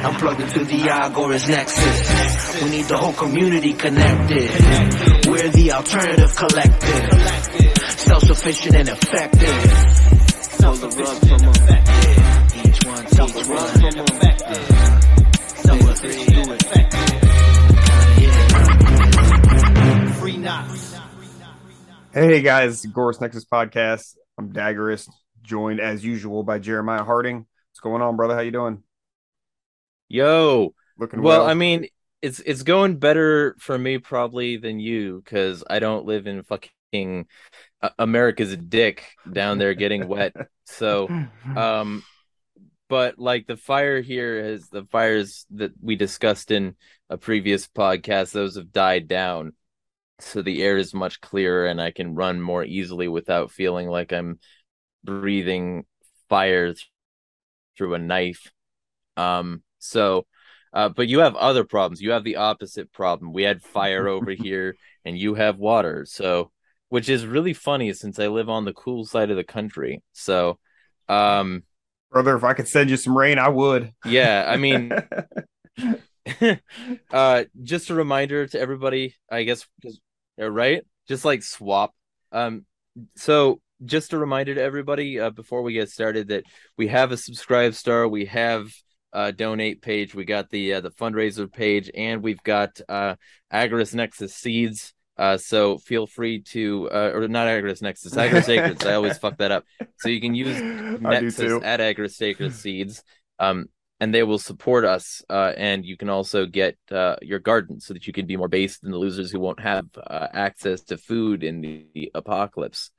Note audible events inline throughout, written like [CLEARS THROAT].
I'm plugged into the Agorist Nexus. We need the whole community connected. We're the alternative collective. Self-sufficient and effective. Rug from effective. Each one teach one. Self-sufficient do effective. Free Knox. Hey guys, Gorus Nexus podcast. I'm Daggerist, joined as usual by Jeremiah Harding. What's going on, brother? How you doing? Yo, Looking well, well. I mean, it's it's going better for me probably than you because I don't live in fucking uh, America's dick down there getting wet. So, um, but like the fire here is the fires that we discussed in a previous podcast, those have died down. So the air is much clearer and I can run more easily without feeling like I'm breathing fire th- through a knife. Um, so, uh, but you have other problems. You have the opposite problem. We had fire [LAUGHS] over here, and you have water. So, which is really funny since I live on the cool side of the country. So, um, brother, if I could send you some rain, I would. yeah, I mean, [LAUGHS] [LAUGHS] uh, just a reminder to everybody, I guess, uh, right? Just like swap. Um, so just a reminder to everybody uh, before we get started that we have a subscribe star, we have a donate page, we got the uh, the fundraiser page, and we've got uh, Agorist Nexus seeds. Uh, so feel free to, uh, or not Agorist Nexus, Agorist Acres. I always fuck that up. So you can use [LAUGHS] Nexus at Agorist Acres seeds. Um, and they will support us. Uh, and you can also get uh, your garden so that you can be more based than the losers who won't have uh, access to food in the, the apocalypse.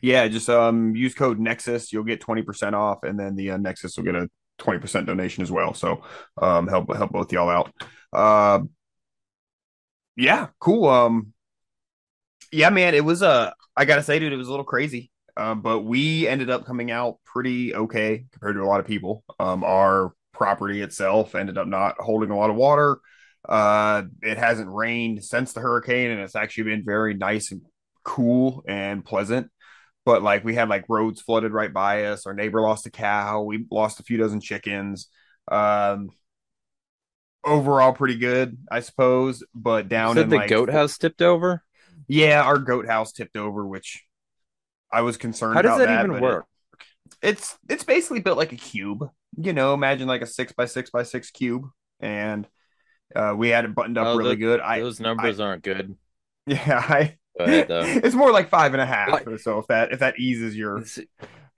Yeah, just um use code Nexus. You'll get twenty percent off, and then the uh, Nexus will get a twenty percent donation as well. So um help help both y'all out. Uh, yeah, cool. Um, yeah, man, it was uh I gotta say, dude, it was a little crazy. Um, but we ended up coming out pretty okay compared to a lot of people. Um, our property itself ended up not holding a lot of water. Uh, it hasn't rained since the hurricane, and it's actually been very nice and cool and pleasant but like we had like roads flooded right by us. Our neighbor lost a cow. We lost a few dozen chickens. Um, overall, pretty good, I suppose. But down Said in the like, goat house tipped over. yeah, our goat house tipped over, which I was concerned. How does about that even but it- work? it's it's basically built like a cube. You know, imagine like a six by six by six cube, and uh, we had it buttoned up Oh, really good. I Those numbers aren't good. [LAUGHS] yeah, I. Go ahead, [LAUGHS] it's more like five and a half. What? So if that if that eases your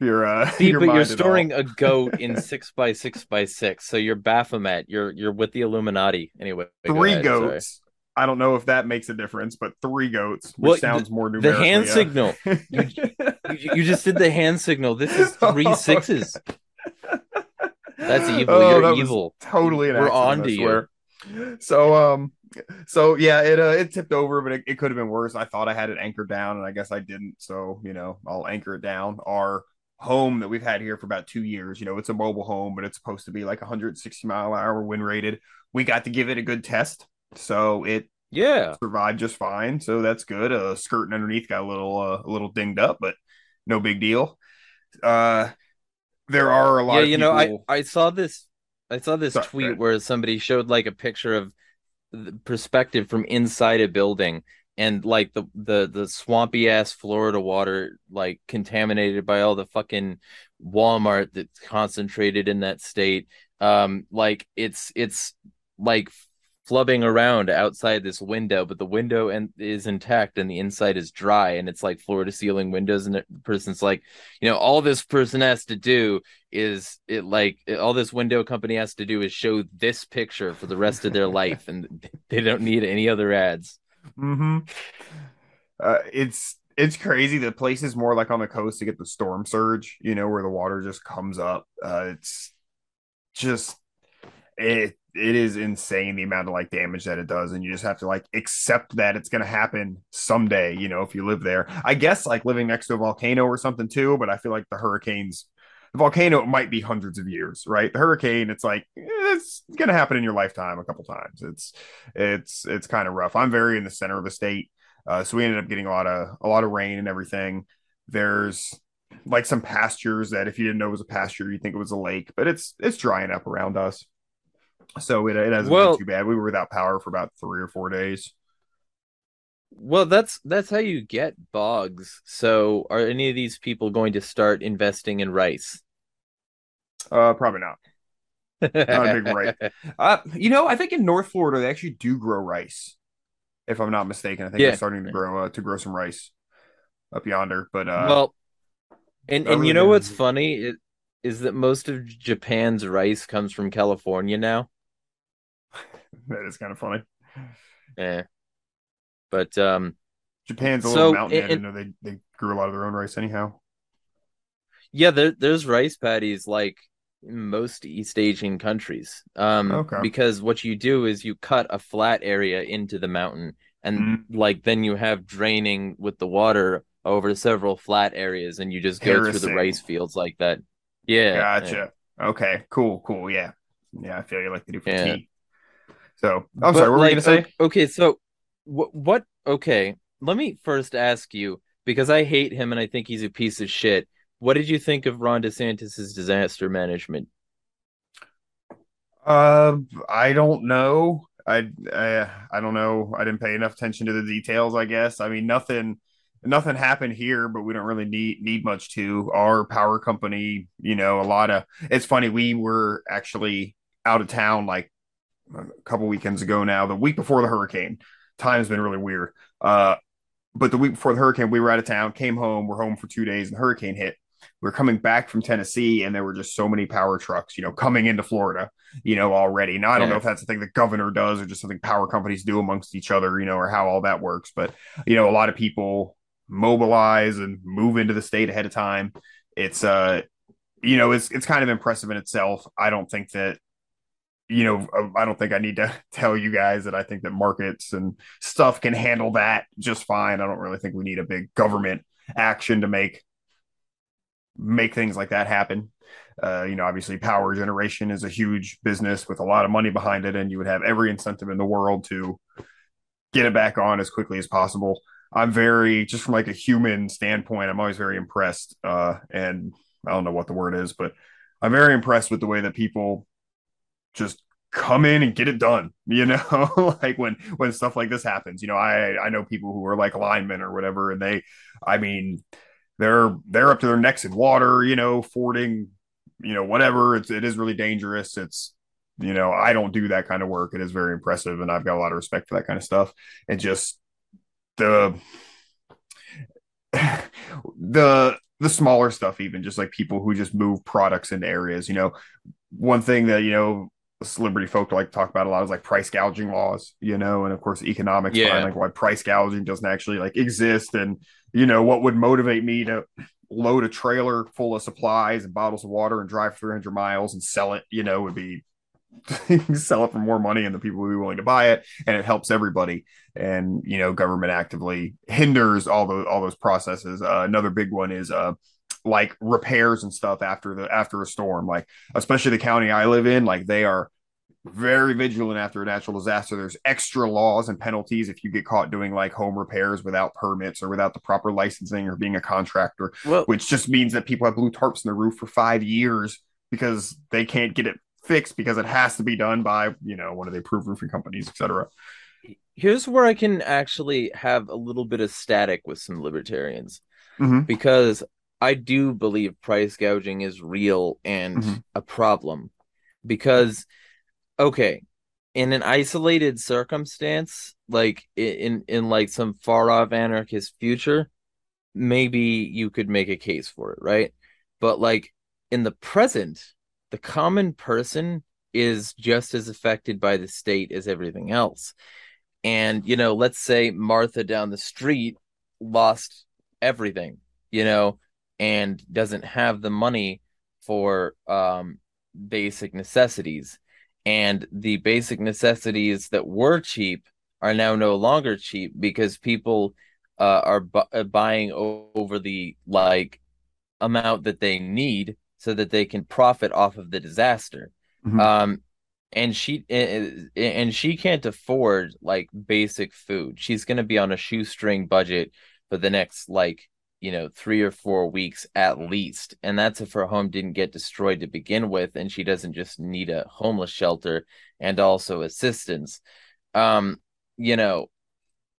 your uh but your you're mind at all. storing a goat in [LAUGHS] six by six by six, so you're Baphomet. You're you're with the Illuminati anyway. go three ahead, sorry. goats. I don't know if that makes a difference, but three goats, which Well, sounds more The numerically. hand uh, signal. [LAUGHS] You, you, you just did the hand signal. This is three Oh, sixes. That's evil. Oh, You're that evil. Totally, an We're accident, on to you. So, um, so yeah, it uh, it tipped over, but it, it could have been worse. I thought I had it anchored down, and I guess I didn't. So, you know, I'll anchor it down. Our home that we've had here for about two years, you know, it's a mobile home, but it's supposed to be like 160 mile an hour wind rated. We got to give it a good test, so it Yeah. survived just fine. So that's good. Uh, skirting underneath got a little uh, a little dinged up, but no big deal. Uh, there are a lot. Yeah, of you know, I I saw this I saw this Sorry, tweet where somebody showed like a picture of perspective from inside a building and like the the the swampy ass Florida water like contaminated by all the fucking Walmart that's concentrated in that state. Um like it's it's like flubbing around outside this window, but the window and is intact and the inside is dry and it's like floor to ceiling windows and the person's like, you know, all this person has to do is it like all this window company has to do is show this picture for the rest of their [LAUGHS] life and they don't need any other ads. Mm-hmm. Uh, it's it's crazy. The place is more like on the coast to get the storm surge, you know, where the water just comes up. Uh, it's just it it is insane the amount of like damage that it does, and you just have to like accept that it's gonna happen someday. You know, if you live there, I guess like living next to a volcano or something too. But I feel like the hurricanes. The volcano it might be hundreds of years, right? The hurricane, it's like eh, it's gonna happen in your lifetime a couple times. It's it's it's kind of rough. I'm very in the center of the state, uh, so we ended up getting a lot of a lot of rain and everything. There's like some pastures that if you didn't know it was a pasture, you'd think it was a lake, but it's it's drying up around us. So it, it hasn't Well- been too bad. We were without power for about three or four days. Well, that's that's how you get bogs. So, are any of these people going to start investing in rice? Uh, probably not. Not a big rice. [LAUGHS] Uh, you know, I think in North Florida they actually do grow rice, if I'm not mistaken. I think Yeah. they're starting to grow uh, to grow some rice up yonder. But uh, well, and and really you know what's funny is, is that most of Japan's rice comes from California now. That is kind of funny. Yeah. But um Japan's a So, little mountain. I and- didn't know they they grew a lot of their own rice anyhow. yeah, there there's rice paddies like most East Asian countries. Um Okay. because what you do is you cut a flat area into the mountain and Mm-hmm. like then you have draining with the water over several flat areas and you just go through the rice fields like that. Yeah. yeah. Gotcha. Okay. Cool. Cool. Yeah. Yeah. I feel you like they do for Yeah. tea. So I'm But, sorry. What were you gonna say? Okay, so what? What? Okay, let me first ask you because I hate him and I think he's a piece of shit. What did you think of Ron DeSantis's disaster management? Uh, I don't know. I, I I don't know. I didn't pay enough attention to the details. I guess. I mean, nothing nothing happened here, but we don't really need need much to. Our power company, you know, a lot of. It's funny. We were actually out of town like a couple weekends ago. Now, the week before the hurricane. Time's been really weird. Uh, but the week before the hurricane, we were out of town. Came home. We're home for two days, and the hurricane hit. We are coming back from Tennessee, and there were just so many power trucks, you know, coming into Florida you know, already. Now, I don't Yeah. know if that's the thing the governor does or just something power companies do amongst each other, you know, or how all that works. But, you know, a lot of people mobilize and move into the state ahead of time. It's, uh, you know, it's, it's kind of impressive in itself. I don't think that, you know, uh, I don't think I need to [LAUGHS] tell you guys that I think that markets and stuff can handle that just fine. I don't really think we need a big government action to make make things like that happen. Uh, you know, obviously, power generation is a huge business with a lot of money behind it, and you would have every incentive in the world to get it back on as quickly as possible. I'm very, just from like a human standpoint, I'm always very impressed. Uh, and I don't know what the word is, but I'm very impressed with the way that people just come in and get it done. [LAUGHS] You know, like when when stuff like this happens. You know, I I know people who are like linemen or whatever, and they, I mean, they're they're up to their necks in water. You know, fording, you know, whatever. It's it is really dangerous. It's you know, I don't do that kind of work. It is very impressive, and I've got a lot of respect for that kind of stuff. And just the [SIGHS] the the smaller stuff, even just like people who just move products into areas. You know, one thing that you know celebrity folk like to talk about a lot is like price gouging laws. You know, and of course economics Yeah. behind like why price gouging doesn't actually like exist, and you know what would motivate me to load a trailer full of supplies and bottles of water and drive 300 miles and sell it. You know, would be [LAUGHS] sell it for more money and the people would be willing to buy it and it helps everybody and you know government actively hinders all those all those processes uh, another big one is uh like repairs and stuff after the after a storm like especially the county i live in like they are very vigilant after a natural disaster there's extra laws and penalties if you get caught doing like home repairs without permits or without the proper licensing or being a contractor Well, which just means that people have blue tarps in their roof for five years because they can't get it fixed because it has to be done by you know one of the approved roofing companies, etc. here's where I can actually have a little bit of static with some libertarians Mhm. because I do believe price gouging is real and Mhm. a problem. Because, okay, in an isolated circumstance, like in in like some far off anarchist future, maybe you could make a case for it, right? But like in the present, the common person is just as affected by the state as everything else. And, you know, let's say Martha down the street lost everything, you know, and doesn't have the money for um basic necessities. And the basic necessities that were cheap are now no longer cheap because people uh, are bu- uh, buying over the like amount that they need so that they can profit off of the disaster. Mhm. Um, and she and and she can't afford like basic food. She's going to be on a shoestring budget for the next like you know, three or four weeks at least. And that's if her home didn't get destroyed to begin with, and she doesn't just need a homeless shelter and also assistance. Um, you know,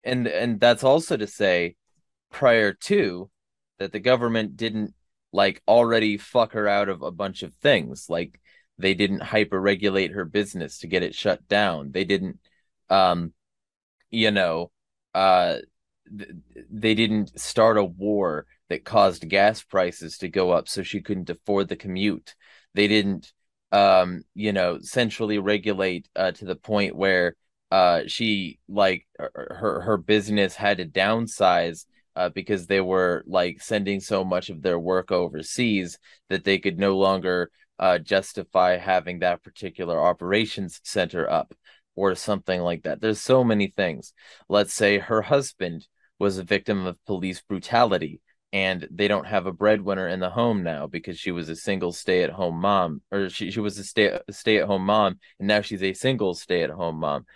and and that's also to say prior to that the government didn't like already fuck her out of a bunch of things like they didn't hyper regulate her business to get it shut down they didn't um you know uh they didn't start a war that caused gas prices to go up so she couldn't afford the commute they didn't um you know centrally regulate uh to the point where uh she like her her business had to downsize uh, because they were like sending so much of their work overseas that they could no longer uh, justify having that particular operations center up or something like that. There's so many things. Let's say her husband was a victim of police brutality and they don't have a breadwinner in the home now because she was a single stay-at-home mom or she, she was a stay stay-at-home mom and now she's a single stay-at-home mom.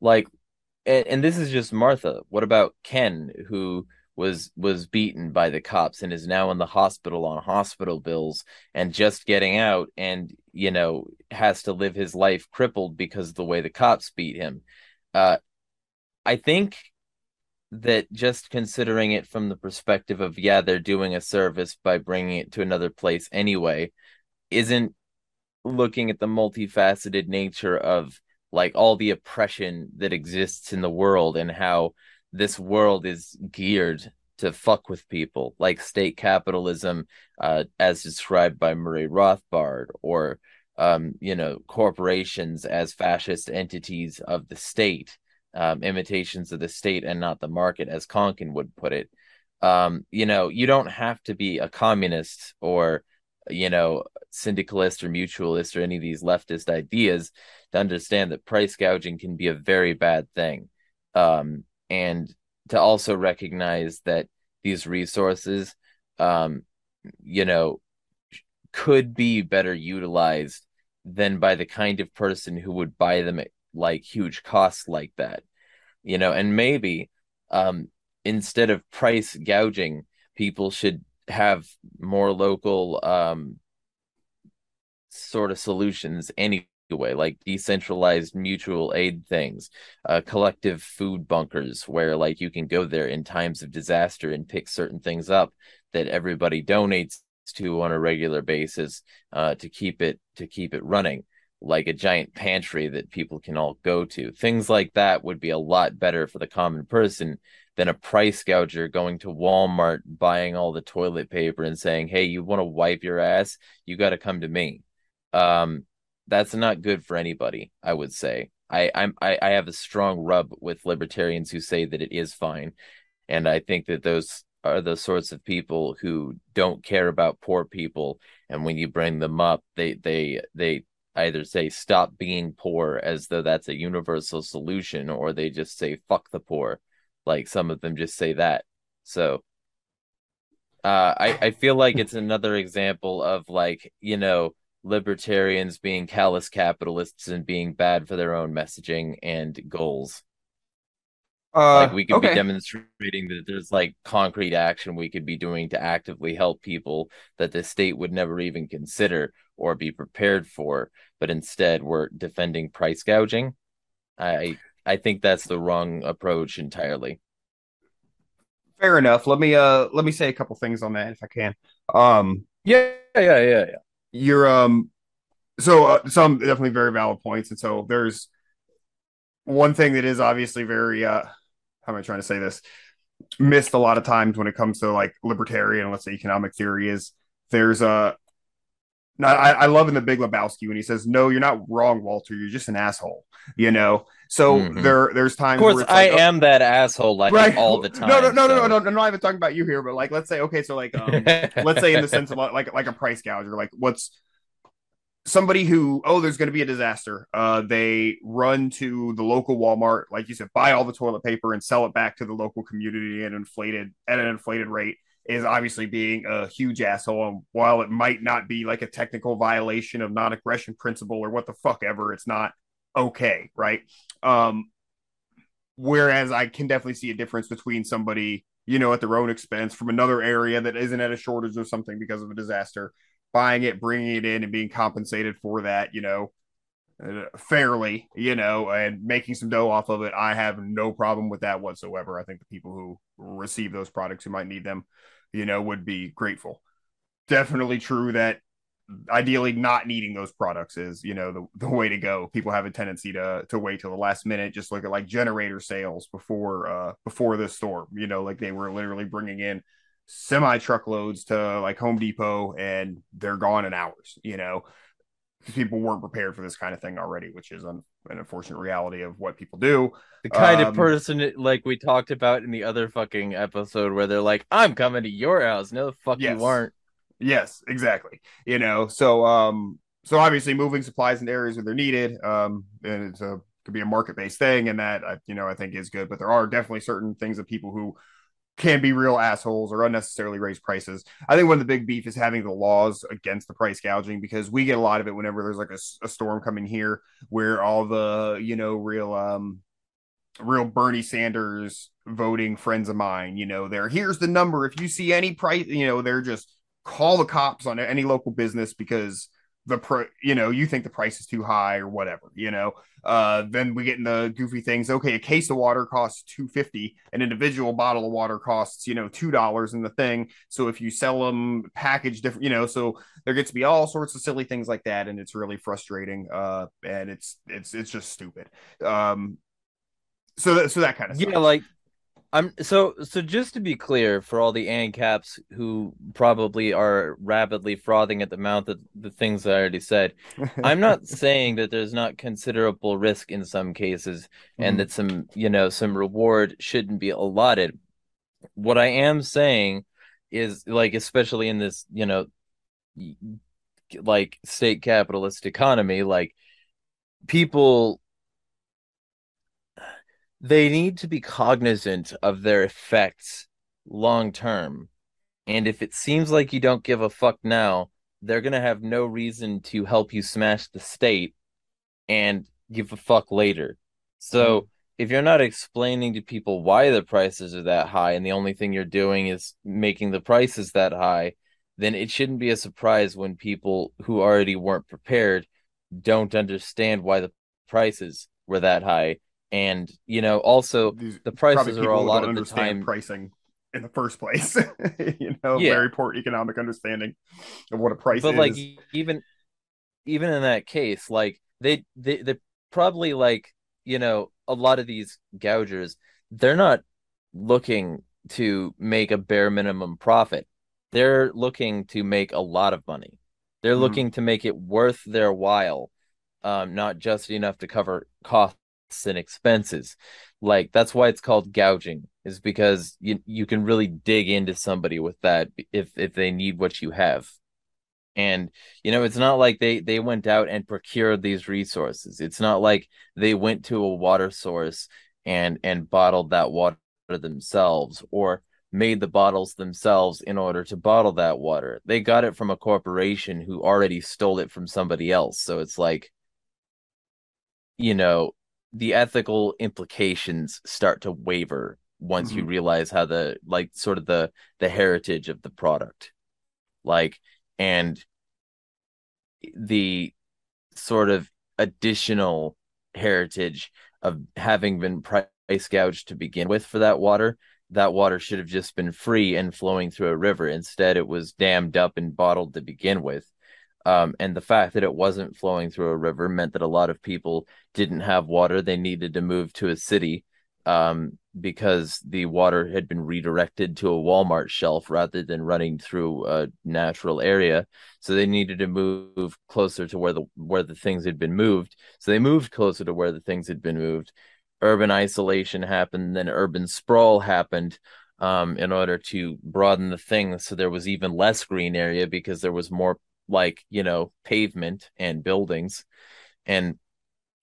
Like and, and this is just martha. What about ken who was was beaten by the cops and is now in the hospital on hospital bills and just getting out and you know has to live his life crippled because of the way the cops beat him? Uh i think that just considering it from the perspective of yeah they're doing a service by bringing it to another place anyway isn't looking at the multifaceted nature of like all the oppression that exists in the world and how this world is geared to fuck with people, like state capitalism, uh, as described by Murray Rothbard, or um, you know, corporations as fascist entities of the state, um, imitations of the state and not the market, as Konkin would put it. Um, you know, you don't have to be a communist or you know, syndicalist or mutualist or any of these leftist ideas to understand that price gouging can be a very bad thing. Um, and to also recognize that these resources, um, you know, could be better utilized than by the kind of person who would buy them at like huge costs like that, you know, and maybe um, instead of price gouging, people should have more local um, sort of solutions anyway like decentralized mutual aid things, uh, collective food bunkers where like you can go there in times of disaster and pick certain things up that everybody donates to on a regular basis uh, to keep it to keep it running like a giant pantry that people can all go to things like that would be a lot better for the common person than a price gouger going to Walmart buying all the toilet paper and saying hey you want to wipe your ass you got to come to me um that's not good for anybody. I would say. I I'm I, I have a strong rub with libertarians who say that it is fine, and I think that those are the sorts of people who don't care about poor people, and when you bring them up, they they they either say stop being poor as though that's a universal solution, or they just say fuck the poor. Like some of them just say that. So uh, I I feel like it's another example of like you know libertarians being callous capitalists and being bad for their own messaging and goals. Uh, like we could okay. be demonstrating that there's like concrete action we could be doing to actively help people that the state would never even consider or be prepared for, but instead we're defending price gouging. I I think that's the wrong approach entirely. Fair enough. Let me uh let me say a couple things on that if I can. Um yeah yeah yeah yeah you're um so uh, some definitely very valid points and so there's one thing that is obviously very uh how am i trying to say this missed a lot of times when it comes to like libertarian let's say economic theory is there's a now, I, I love in the Big Lebowski when he says, "No, you're not wrong, Walter. You're just an asshole." You know. So mm-hmm. there, there's times. Of course, like, I oh, am that asshole like right? all the time. No, no, no, so. no, no, no, no. I'm not even talking about you here, but like, let's say, okay, so like, um, let's say in the sense of like, like a price gouger, like what's somebody who, oh, there's going to be a disaster. Uh, they run to the local Walmart, like you said, buy all the toilet paper and sell it back to the local community at inflated at an inflated rate is obviously being a huge asshole. And while it might not be like a technical violation of non aggression principle or what the fuck ever, it's not okay, right? Um, whereas I can definitely see a difference between somebody you know, at their own expense from another area that isn't at a shortage of something because of a disaster, buying it, bringing it in, and being compensated for that, you know, uh, fairly, you know, and making some dough off of it. I have no problem with that whatsoever. I think the people who receive those products who might need them, you know, would be grateful. Definitely true that ideally not needing those products is you know the, [LAUGHS] the way to go people have a tendency to to wait till the last minute just look at like generator sales before uh before this storm you know like they were literally bringing in semi truckloads to like home depot and they're gone in hours you know people weren't prepared for this kind of thing already which is an, an unfortunate reality of what people do the kind Um, of person like we talked about in the other fucking episode where they're like, "I'm coming to your house." No, the fuck Yes. you aren't. Yes, exactly. You know, so um, so obviously moving supplies into areas where they're needed, um, and it's a could be a market based thing, and that you know I think is good. But there are definitely certain things that people who can be real assholes or unnecessarily raise prices. I think one of the big beef is having the laws against the price gouging because we get a lot of it whenever there's like a storm coming here where all the you know real um real Bernie Sanders voting friends of mine, you know, they're here's the number. If you see any price, you know, they're just call the cops on any local business because the pro, you know, you think the price is too high or whatever, you know. Uh, then we get into goofy things. Okay, a case of water costs two fifty. An individual bottle of water costs, you know, two dollars in the thing. So if you sell them packaged different, you know, so there gets to be all sorts of silly things like that, and it's really frustrating. Uh, and it's it's it's just stupid. Um, so that so that kind of stuff. Yeah, like I'm so so just to be clear for all the ANCAPs who probably are rapidly frothing at the mouth at the things I already said, [LAUGHS] I'm not saying that there's not considerable risk in some cases and Mhm. that some, you know, some reward shouldn't be allotted. What I am saying is like especially in this, you know, like state capitalist economy, like people they need to be cognizant of their effects long term. And if it seems like you don't give a fuck now, they're going to have no reason to help you smash the state and give a fuck later. So mm-hmm. if you're not explaining to people why the prices are that high and the only thing you're doing is making the prices that high, then it shouldn't be a surprise when people who already weren't prepared don't understand why the prices were that high. And, you know, also These the prices are a lot of the time pricing in the first place. [LAUGHS] you know, Yeah. very poor economic understanding of what a price but is. like even even in that case like they they they probably like you know a lot of these gougers they're not looking to make a bare minimum profit they're looking to make a lot of money they're Mhm. looking to make it worth their while um not just enough to cover costs and expenses. Like that's why it's called gouging is because you you can really dig into somebody with that if if they need what you have. And you know it's not like they they went out and procured these resources. It's not like they went to a water source and and bottled that water themselves or made the bottles themselves in order to bottle that water. They got it from a corporation who already stole it from somebody else. So it's like you know the ethical implications start to waver once you Mhm. realize how the like sort of the the heritage of the product. Like and the sort of additional heritage of having been price gouged to begin with for that water that water should have just been free and flowing through a river. Instead it was dammed up and bottled to begin with um, and the fact that it wasn't flowing through a river meant that a lot of people didn't have water they needed to move to a city um, because the water had been redirected to a Walmart shelf rather than running through a natural area. So they needed to move closer to where the where the things had been moved. So they moved closer to where the things had been moved. Urban isolation happened, then urban sprawl happened um, in order to broaden the thing. So there was even less green area because there was more like you know pavement and buildings. And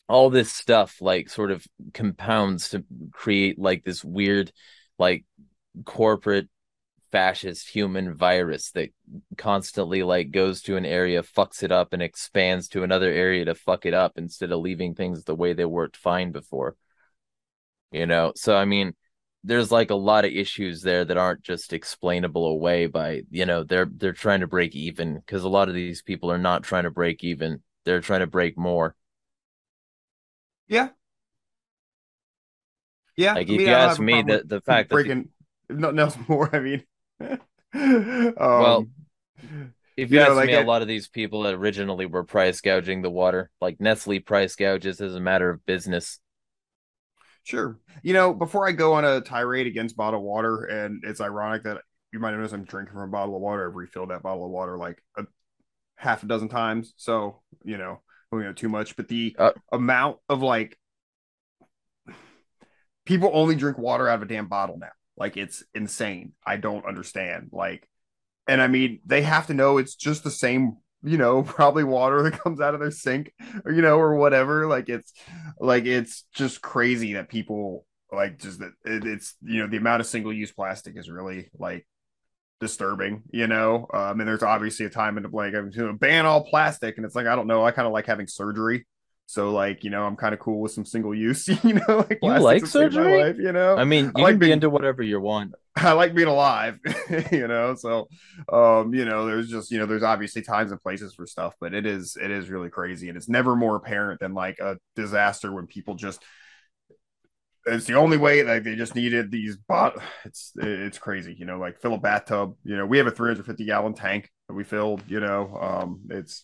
all this stuff like sort of compounds to create like this weird like corporate fascist human virus that constantly like goes to an area fucks it up and expands to another area to fuck it up instead of leaving things the way they worked fine before. You know? So i mean there's like a lot of issues there that aren't just explainable away by you know they're they're trying to break even because a lot of these people are not trying to break even they're trying to break more Yeah. Yeah. like I if mean, you ask me the the fact that breaking if nothing else more, I mean Well, um, if you you know, ask like me, a lot of these people that originally were price gouging the water. Like Nestle price gouges as a matter of business. Sure. You know, before I go on a tirade against bottled water, and it's ironic that you might notice I'm drinking from a bottle of water. I've refilled that bottle of water like a half a dozen times. So, you know, don't know too much, but the Uh, amount of like people only drink water out of a damn bottle now. Like it's insane. I don't understand. Like, and I mean, they have to know it's just the same, you know, [LAUGHS] probably water that comes out of their sink or, you know, or whatever. Like it's like, it's just crazy that people like just that it, it's, you know, the amount of single use plastic is really like disturbing, you know. Um, and there's obviously a time in the like I'm to ban all plastic, and it's like I don't know. I kind of like having surgery, so like you know I'm kind of cool with some single use, [LAUGHS] you know. Like You like have saved my surgery? life, you know. I mean, I like can be being- into whatever you want. I like being alive, [LAUGHS] you know. So, um, you know, there's just you know, there's obviously times and places for stuff, but it is it is really crazy, and it's never more apparent than like a disaster when people just. It's the only way like they just needed these bot. It's it's crazy, you know. Like fill a bathtub, you know. We have a 350 gallon tank that we filled, you know. Um, it's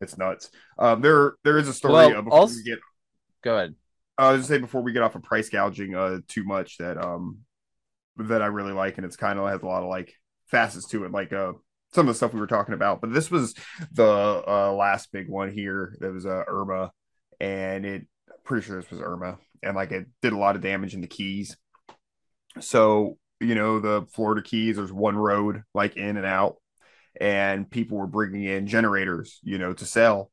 it's nuts. Um, there there is a story Well, uh, before also- we get Go ahead. I was gonna say before we get off of price gouging uh too much that um that I really like and it's kind of has a lot of like facets to it like uh some of the stuff we were talking about but this was the uh last big one here that was uh Irma and it pretty sure this was Irma and like it did a lot of damage in the keys so you know the Florida Keys there's one road like in and out and people were bringing in generators you know to sell.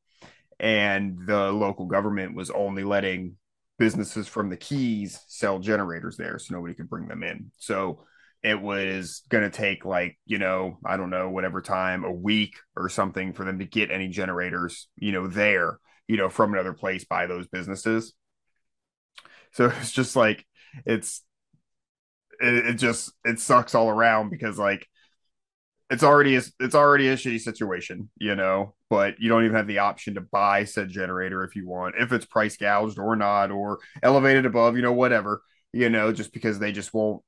And the local government was only letting businesses from the keys sell generators there so nobody could bring them in. So it was going to take like you know i don't know whatever time a week or something for them to get any generators you know there you know from another place by those businesses. So [LAUGHS] it's just like it's it, it just it sucks all around because like it's already a, it's already a shitty situation, you know, but you don't even have the option to buy said generator if you want, if it's price gouged or not, or elevated above, you know, whatever, you know, just because they just won't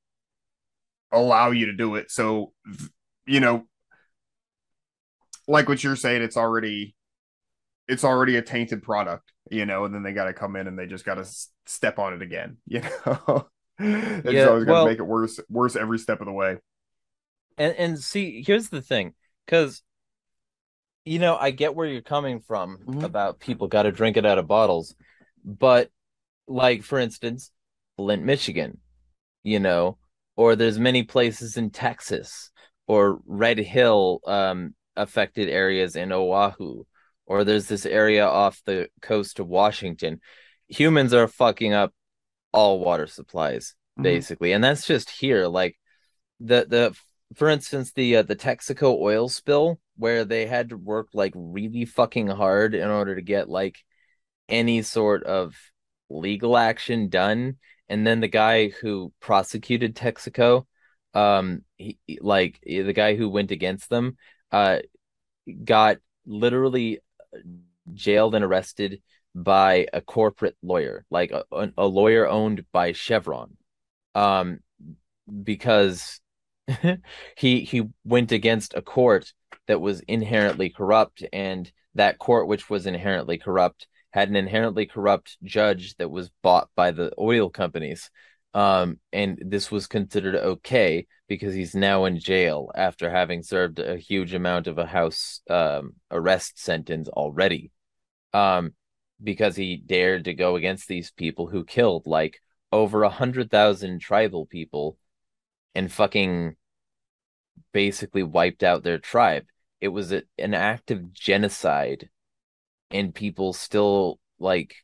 allow you to do it. So, you know, like what you're saying, it's already it's already a tainted product, you know, and then they got to come in and they just got to s- step on it again, [LAUGHS] you know. [LAUGHS] it's Yeah, always going well- to make it worse, worse every step of the way. And and see, here's the thing, because you know, I get where you're coming from Mhm. about people got to drink it out of bottles, but like for instance, Flint, Michigan, you know, or there's many places in Texas or Red Hill um affected areas in Oahu, or there's this area off the coast of Washington. Humans are fucking up all water supplies Mhm. basically, and that's just here. Like the the for instance the uh, the Texaco oil spill where they had to work like really fucking hard in order to get like any sort of legal action done. And then the guy who prosecuted Texaco um he like the guy who went against them uh got literally jailed and arrested by a corporate lawyer like a, a lawyer owned by Chevron. Um because [LAUGHS] he he went against a court that was inherently corrupt and that court which was inherently corrupt had an inherently corrupt judge that was bought by the oil companies. Um and this was considered okay because he's now in jail after having served a huge amount of a house um arrest sentence already. Um because he dared to go against these people who killed like over a hundred thousand tribal people and fucking basically wiped out their tribe. It was a, an act of genocide, and people still like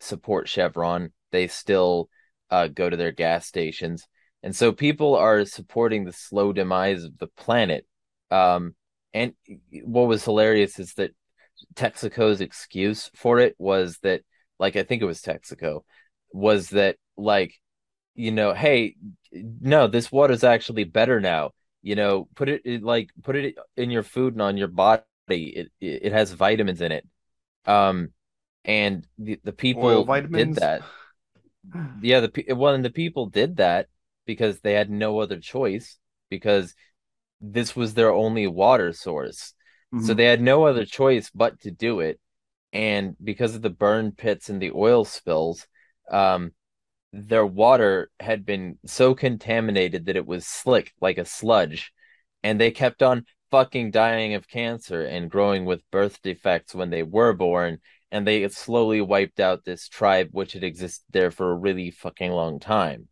support Chevron. They still uh, go to their gas stations, and so people are supporting the slow demise of the planet. Um, and what was hilarious is that Texaco's excuse for it was that, like, I think it was Texaco, was that like you know, hey, no, this water's actually better now. You know, put it, it like put it in your food and on your body. It it has vitamins in it. Um, and the the people did that. [SIGHS] Yeah, the well, and the people did that because they had no other choice because this was their only water source. Mm-hmm. So they had no other choice but to do it. And because of the burn pits and the oil spills, um, their water had been so contaminated that it was slick like a sludge. And they kept on fucking dying of cancer and growing with birth defects when they were born. And they slowly wiped out this tribe, which had existed there for a really fucking long time.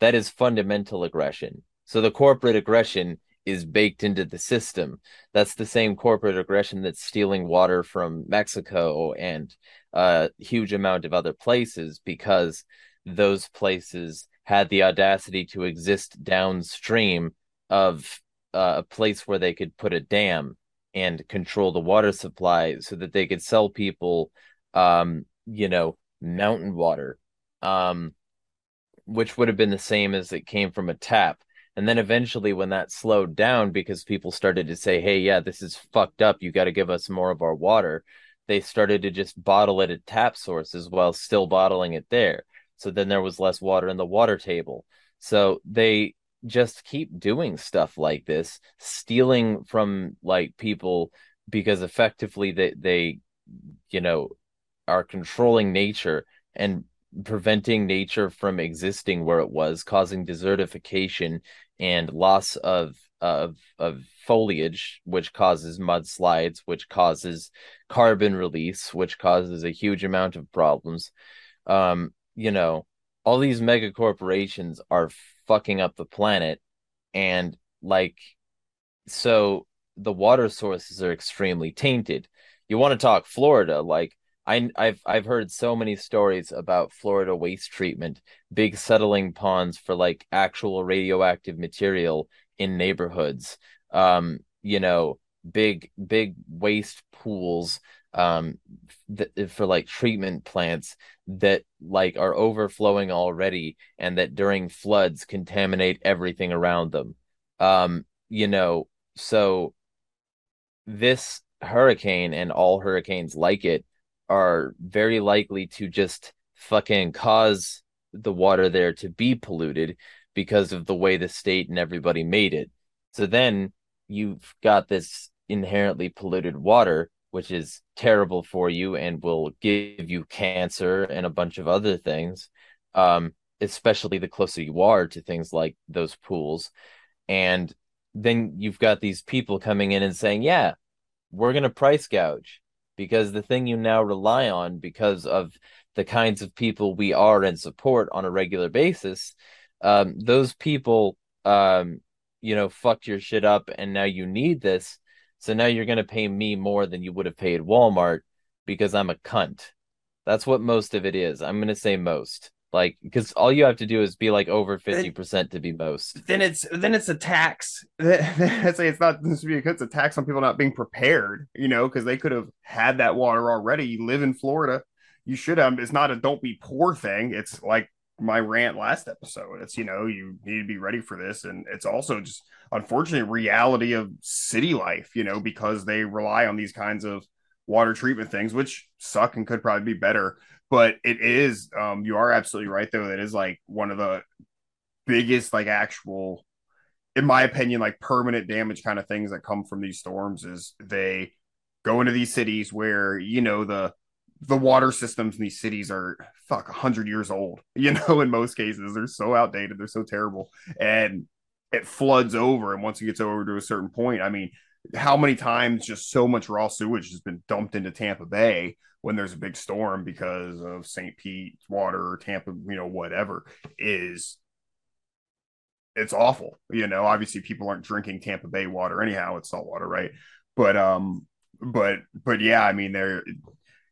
That is fundamental aggression. So the corporate aggression is baked into the system. That's the same corporate aggression that's stealing water from Mexico and a huge amount of other places because those places had the audacity to exist downstream of uh, a place where they could put a dam and control the water supply so that they could sell people um, you know mountain water um, which would have been the same as it came from a tap and then eventually, when that slowed down because people started to say, hey, yeah, this is fucked up. You got to give us more of our water. They started to just bottle it at tap sources while still bottling it there. So then there was less water in the water table. So they just keep doing stuff like this, stealing from like people because effectively they, they you know, are controlling nature and preventing nature from existing where it was, causing desertification and loss of of of foliage, which causes mudslides, which causes carbon release, which causes a huge amount of problems. Um, you know, all these mega corporations are fucking up the planet, and like, so the water sources are extremely tainted. You want to talk Florida, like I, I've I've heard so many stories about Florida waste treatment, big settling ponds for like actual radioactive material in neighborhoods. Um, you know, big big waste pools um th- for like treatment plants that like are overflowing already and that during floods contaminate everything around them. Um, you know, so this hurricane and all hurricanes like it are very likely to just fucking cause the water there to be polluted because of the way the state and everybody made it. So then you've got this inherently polluted water, which is terrible for you and will give you cancer and a bunch of other things, um, especially the closer you are to things like those pools. And then you've got these people coming in and saying, yeah, we're going to price gouge because the thing you now rely on because of the kinds of people we are and support on a regular basis um, those people um, you know fucked your shit up and now you need this so now you're going to pay me more than you would have paid walmart because i'm a cunt. That's what most of it is. I'm going to say most. Like because all you have to do is be like over 50% to be most. Then it's then it's a tax. [LAUGHS] I say it's not this be it's a tax on people not being prepared you know because they could have had that water already. You live in florida. You should have it's not a don't be poor thing. It's like my rant last episode. It's you know you need to be ready for this. And it's also just unfortunate reality of city life you know because they rely on these kinds of water treatment things which suck and could probably be better. But it is um you are absolutely right though. That is like one of the biggest like actual in my opinion like permanent damage kind of things that come from these storms is they go into these cities where you know the the water systems in these cities are fuck 100 years old [LAUGHS] you know in most cases they're so outdated they're so terrible and it floods over and once it gets over to a certain point i mean how many times just so much raw sewage has been dumped into tampa bay when there's a big storm because of St. Pete's water or Tampa, you know, whatever is it's awful. You know, obviously people aren't drinking Tampa Bay water anyhow, it's salt water, right? But um but but yeah, I mean there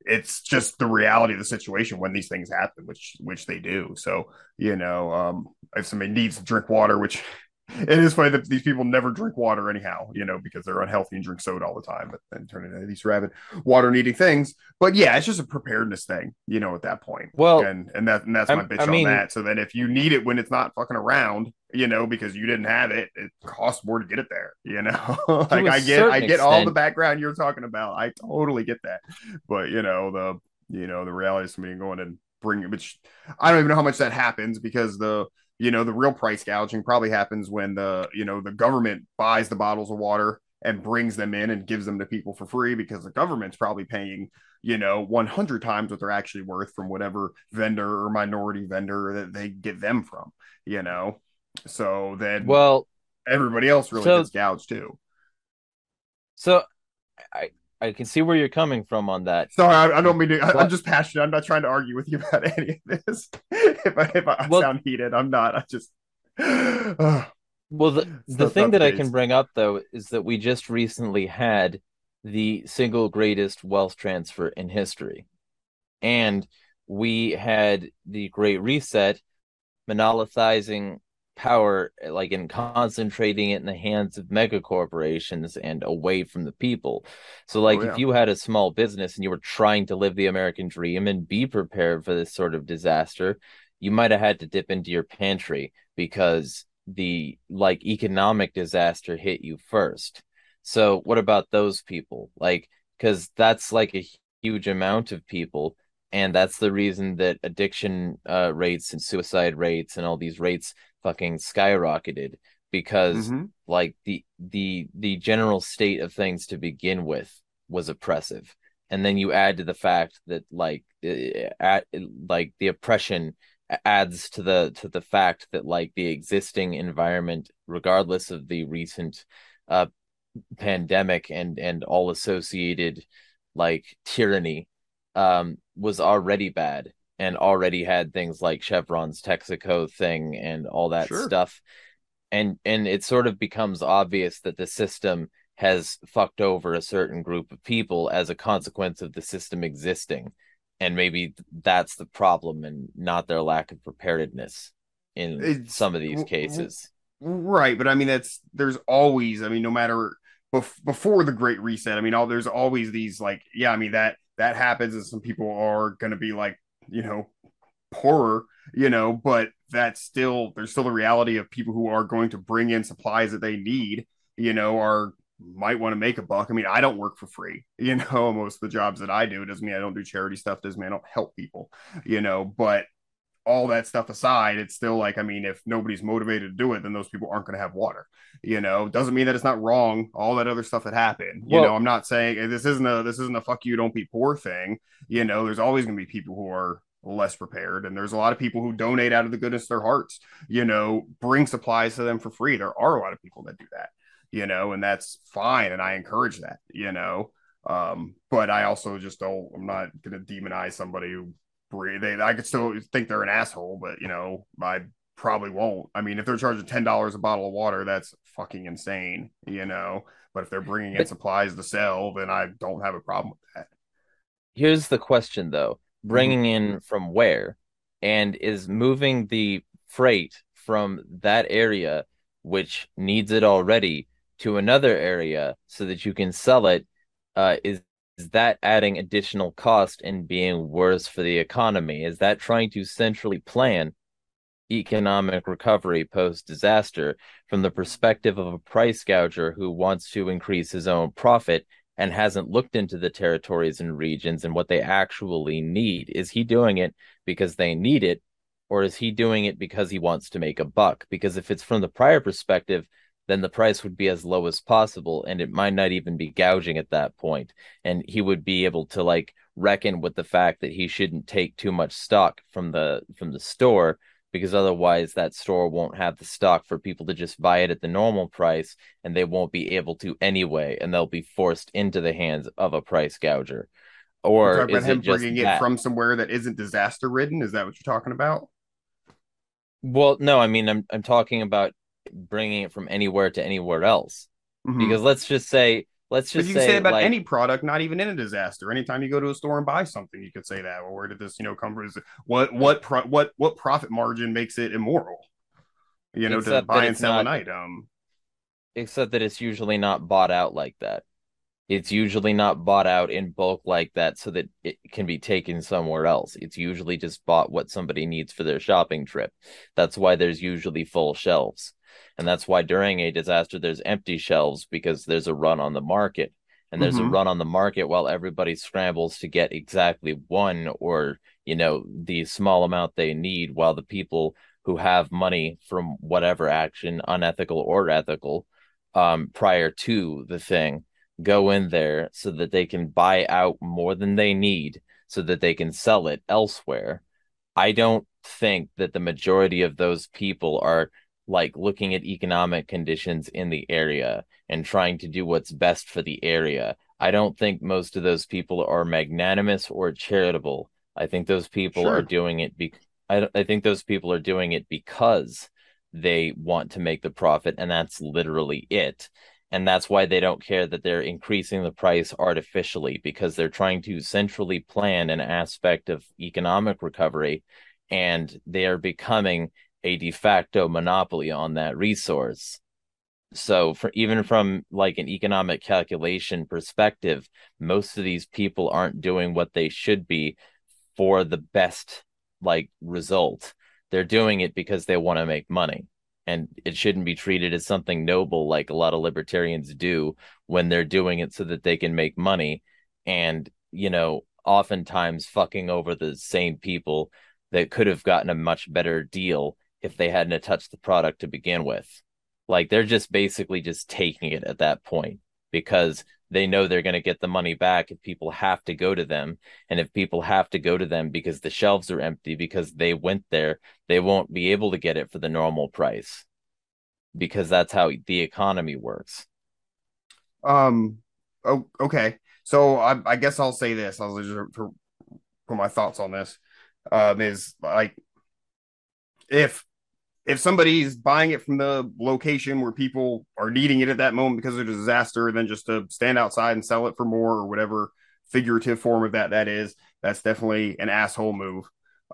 it's just the reality of the situation when these things happen, which which they do. So, you know, um if somebody needs to drink water, which it is funny that these people never drink water anyhow, you know, because they're unhealthy and drink soda all the time, but then turn into these rabid water needing things. But yeah, it's just a preparedness thing, you know, at that point. Well, and and that and that's my I'm- bitch I on mean- that. So then if you need it when it's not fucking around, you know, because you didn't have it, it costs more to get it there, you know. [LAUGHS] like I get I get all the background you're talking about. I totally get that. But you know, the you know, the reality of somebody going and bring which I don't even know how much that happens because the you know the real price gouging probably happens when the you know the government buys the bottles of water and brings them in and gives them to people for free because the government's probably paying you know 100 times what they're actually worth from whatever vendor or minority vendor that they get them from you know? So then well, everybody else really so- gets gouged too. So I I can see where you're coming from on that. sorry i, I don't mean to I, i'm just passionate i'm not trying to argue with you [LAUGHS] about any of this if i if i Well- sound heated i'm not i just Ugh. [SIGHS] Well, the, the thing that I can bring up though is that we just recently had the single greatest wealth transfer in history. And we had the Great Reset monopolizing power, like in concentrating it in the hands of mega corporations and away from the people. So, like, Oh, yeah. if you had a small business and you were trying to live the American dream and be prepared for this sort of disaster, you might have had to dip into your pantry because the like economic disaster hit you first. So, what about those people? Like, because that's like a huge amount of people and that's the reason that addiction uh, rates and suicide rates and all these rates fucking skyrocketed because Mhm. like the the the general state of things to begin with was oppressive and then you add to the fact that like uh, at, like the oppression adds to the to the fact that like the existing environment regardless of the recent uh pandemic and and all associated like tyranny um was already bad and already had things like Chevron's Texaco thing and all that Sure. stuff. And and it sort of becomes obvious that the system has fucked over a certain group of people as a consequence of the system existing. And maybe that's the problem and not their lack of preparedness in It's- some of these cases. Right, but I mean that's there's always I mean no matter bef- before the Great Reset, I mean all there's always these like yeah, I mean that that happens and some people are going to be like, you know, poorer, you know, but that's still there's still the reality of people who are going to bring in supplies that they need, you know, are might want to make a buck. I mean, I don't work for free, [LAUGHS] you know, most of the jobs that I do doesn't mean I don't do charity stuff, doesn't mean I don't help people, you know, but all that stuff aside, it's still like, I mean, if nobody's motivated to do it, then those people aren't going to have water. You know, doesn't mean that it's not wrong. All that other stuff that happened. You Well- know, I'm not saying this isn't a this isn't a fuck you, don't be poor thing. You know, there's always going to be people who are less prepared, and there's a lot of people who donate out of the goodness of their hearts. You know, bring supplies to them for free. There are a lot of people that do that. You know, and that's fine, and I encourage that. You know, um, but I also just don't. I'm not going to demonize somebody who. They, I could still think they're an asshole, but you know, I probably won't. I mean, if they're charging ten dollars a bottle of water, that's fucking insane, you know. But if they're bringing in But- supplies to sell, then I don't have a problem with that. here's the question though bringing Mm-hmm. in from where and is moving the freight from that area which needs it already to another area so that you can sell it uh, is is that adding additional cost and being worse for the economy is that trying to centrally plan economic recovery post disaster from the perspective of a price gouger who wants to increase his own profit and hasn't looked into the territories and regions and what they actually need. Is he doing it because they need it, or is he doing it because he wants to make a buck? Because if it's from the prior perspective, then the price would be as low as possible and it might not even be gouging at that point. And he would be able to like reckon with the fact that he shouldn't take too much stock from the from the store because otherwise that store won't have the stock for people to just buy it at the normal price and they won't be able to anyway and they'll be forced into the hands of a price gouger or about him bringing that? it from somewhere that isn't disaster ridden. Is that what you're talking about? well no i mean i'm i'm talking about bringing it from anywhere to anywhere else Mhm. because let's just say let's But just you say, can say about like, any product, not even in a disaster. Anytime you go to a store and buy something, you could say that. Well, where did this, you know, come from? Is it- What what pro, what what profit margin makes it immoral? you know, to buy and sell not- night. Um, except that it's usually not bought out like that. It's usually not bought out in bulk like that so that it can be taken somewhere else. It's usually just bought what somebody needs for their shopping trip. That's why there's usually full shelves. And that's why during a disaster there's empty shelves because there's a run on the market. And there's Mhm. a run on the market while everybody scrambles to get exactly one or, you know, the small amount they need while the people who have money from whatever action, unethical or ethical, um, prior to the thing, go in there so that they can buy out more than they need so that they can sell it elsewhere. I don't think that the majority of those people are like looking at economic conditions in the area and trying to do what's best for the area. I don't think most of those people are magnanimous or charitable. I think those people Sure. are doing it be- I, I think those people are doing it because they want to make the profit and that's literally it and that's why they don't care that they're increasing the price artificially because they're trying to centrally plan an aspect of economic recovery and they are becoming a de facto monopoly on that resource. So for even from like an economic calculation perspective most of these people aren't doing what they should be for the best like result. They're doing it because they want to make money and it shouldn't be treated as something noble like a lot of libertarians do when they're doing it so that they can make money and you know oftentimes fucking over the same people that could have gotten a much better deal if they hadn't touched the product to begin with like they're just basically just taking it at that point because they know they're going to get the money back if people have to go to them and if people have to go to them because the shelves are empty because they went there they won't be able to get it for the normal price because that's how the economy works. Um. Oh, okay. So I, I guess I'll say this. I'll just for, for my thoughts on this. Um, is like if if somebody's buying it from the location where people are needing it at that moment because of a disaster, then just to stand outside and sell it for more or whatever figurative form of that that is, that's definitely an asshole move.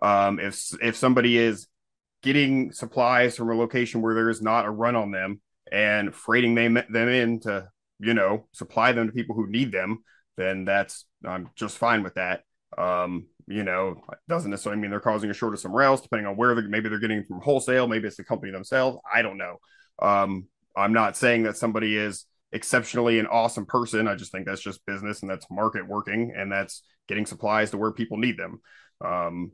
Um, if if somebody is getting supplies from a location where there is not a run on them and freighting them them in to you know supply them to people who need them, then that's I'm just fine with that. Um, you know, doesn't necessarily mean they're causing a shortage somewhere else, depending on where they're maybe they're getting from wholesale, maybe it's the company themselves. I don't know. Um, I'm not saying that somebody is exceptionally an awesome person. I just think that's just business and that's market working and that's getting supplies to where people need them. Um,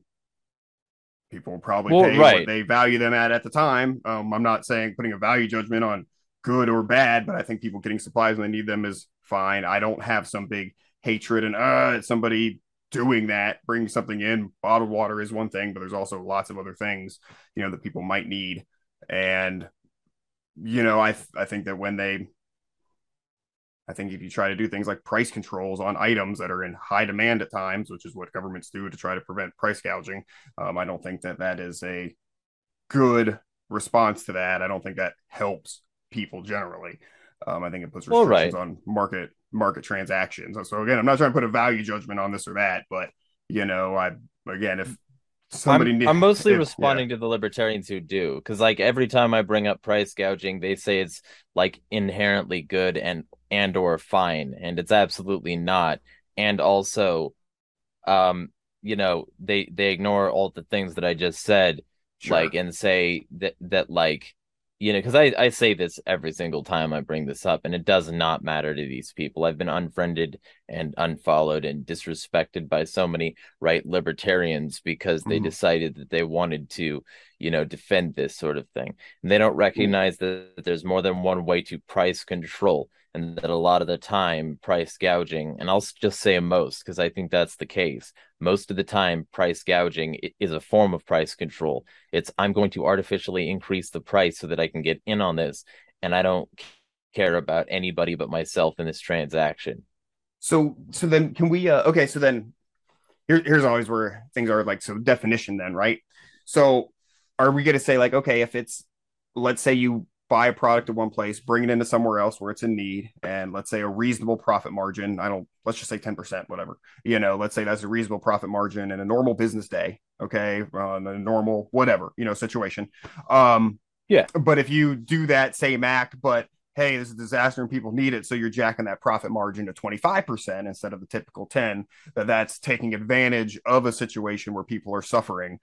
people will probably Well, pay right. what they value them at at the time. Um, I'm not saying putting a value judgment on good or bad, but I think people getting supplies when they need them is fine. I don't have some big hatred and uh somebody doing that, bringing something in. Bottled water is one thing, but there's also lots of other things, you know, that people might need. And you know, I th- I think that when they I think if you try to do things like price controls on items that are in high demand at times, which is what governments do to try to prevent price gouging, um, I don't think that that is a good response to that. I don't think that helps people generally. Um, I think it puts restrictions right. on market market transactions. So again, I'm not trying to put a value judgment on this or that, but you know, I again, if somebody, I'm, I'm mostly [LAUGHS] if- responding to the libertarians who do because like every time I bring up price gouging, they say it's like inherently good and and or fine, and it's absolutely not. And also, um, you know, they they ignore all the things that I just said, Sure. like and say that that like you know because I, I say this every single time i bring this up and it does not matter to these people. I've been unfriended and unfollowed and disrespected by so many right libertarians because they Mhm. decided that they wanted to you know defend this sort of thing. And they don't recognize that, that there's more than one way to price control and that a lot of the time price gouging and i'll just say most because i think that's the case most of the time price gouging is a form of price control it's i'm going to artificially increase the price so that i can get in on this and i don't care about anybody but myself in this transaction So so then can we uh okay, so then here, here's always where things are like so definition then, right? So are we gonna say like, okay, if it's let's say you buy a product at one place, bring it into somewhere else where it's in need, and let's say a reasonable profit margin. I don't let's just say 10%, whatever. You know, let's say that's a reasonable profit margin in a normal business day, okay, on a normal whatever, you know, situation. Um Yeah. But if you do that same act, but hey, there's a disaster and people need it, so you're jacking that profit margin to 25% instead of the typical 10, that that's taking advantage of a situation where people are suffering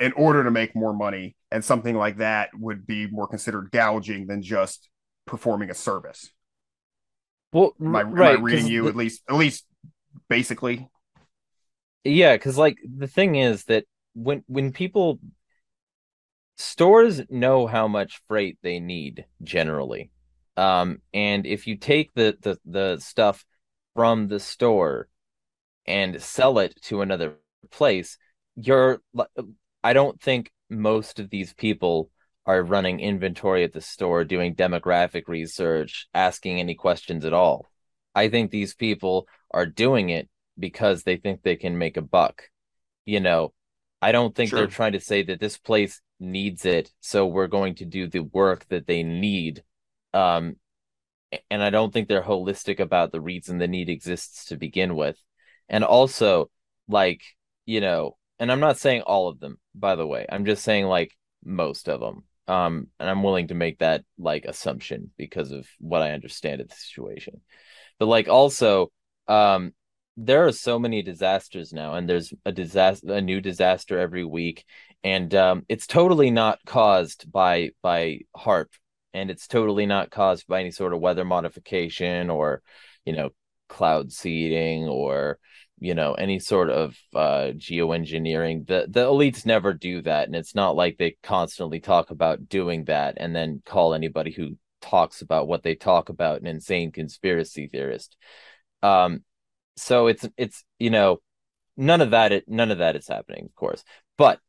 in order to make more money. And something like that would be more considered gouging than just performing a service. Well, Am I, right. am I reading you the- at least, at least basically? Yeah, because like the thing is that when when people stores know how much freight they need generally. Um, and if you take the the the stuff from the store and sell it to another place, you're I don't think most of these people are running inventory at the store, doing demographic research, asking any questions at all. I think these people are doing it because they think they can make a buck. You know, I don't think they're trying to say that this place needs it, so we're going to do the work that they need. Um, and I don't think they're holistic about the reason the need exists to begin with. And also, like, you know, and I'm not saying all of them, by the way. I'm just saying like most of them. Um, and I'm willing to make that like assumption because of what I understand of the situation. But like also, um, there are so many disasters now, and there's a disaster, a new disaster every week, and um, it's totally not caused by by HAARP, and it's totally not caused by any sort of weather modification or, you know, cloud seeding or you know any sort of uh geoengineering the the elites never do that and it's not like they constantly talk about doing that and then call anybody who talks about what they talk about an insane conspiracy theorist. Um so it's it's you know none of that it, none of that is happening of course. But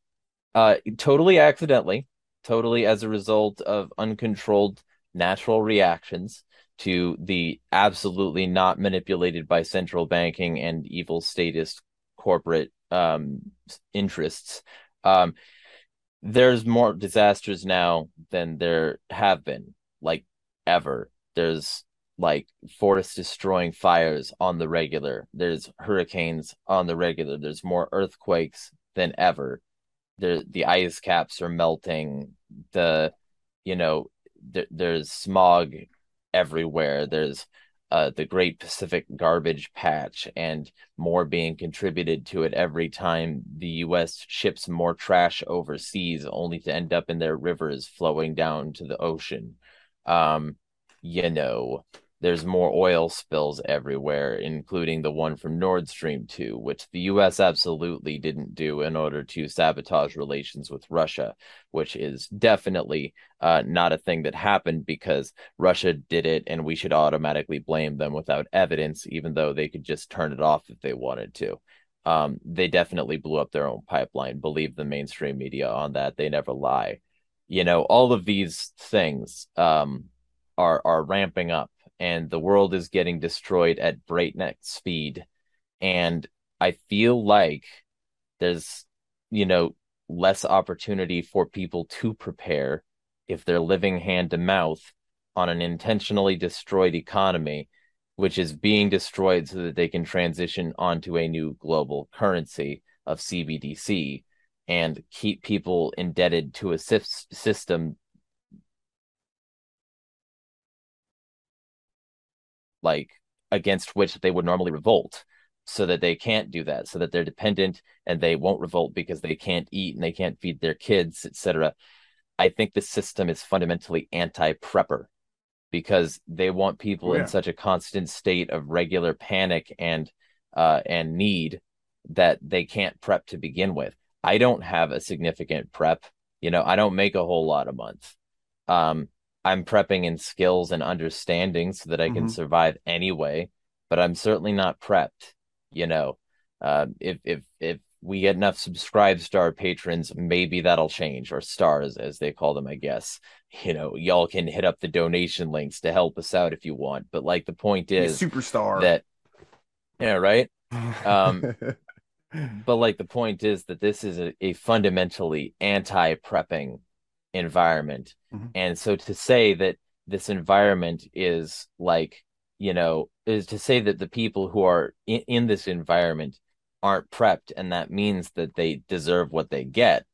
uh totally accidentally totally as a result of uncontrolled natural reactions to the absolutely not manipulated by central banking and evil statist corporate um interests. Um there's more disasters now than there have been like ever. There's like forest destroying fires on the regular. There's hurricanes on the regular. There's more earthquakes than ever. There the ice caps are melting. The you know there, there's smog everywhere. There's uh, the great pacific garbage patch and more being contributed to it every time the us ships more trash overseas only to end up in their rivers flowing down to the ocean. Um you know there's more oil spills everywhere, including the one from Nord Stream 2, which the US absolutely didn't do in order to sabotage relations with Russia, which is definitely uh, not a thing that happened because Russia did it and we should automatically blame them without evidence, even though they could just turn it off if they wanted to. Um, they definitely blew up their own pipeline. Believe the mainstream media on that. They never lie. You know, all of these things um, are are ramping up and the world is getting destroyed at breakneck speed. And i feel like there's you know less opportunity for people to prepare if they're living hand to mouth on an intentionally destroyed economy which is being destroyed so that they can transition onto a new global currency of CBDC and keep people indebted to a system like against which they would normally revolt so that they can't do that so that they're dependent and they won't revolt because they can't eat and they can't feed their kids etc i think the system is fundamentally anti-prepper because they want people yeah. in such a constant state of regular panic and uh and need that they can't prep to begin with. I don't have a significant prep you know i don't make a whole lot a month. Um I'm prepping in skills and understanding so that I can Mhm. survive anyway, but I'm certainly not prepped. You know, uh, if if if we get enough SubscribeStar patrons, maybe that'll change, or stars as they call them, I guess. [LAUGHS] You know, y'all can hit up the donation links to help us out if you want. But like the point is superstar. that, yeah, right. um, [LAUGHS] But like the point is that this is a, a fundamentally anti-prepping environment. Mhm. And so to say that this environment is like, you know, is to say that the people who are in, in this environment aren't prepped and that means that they deserve what they get.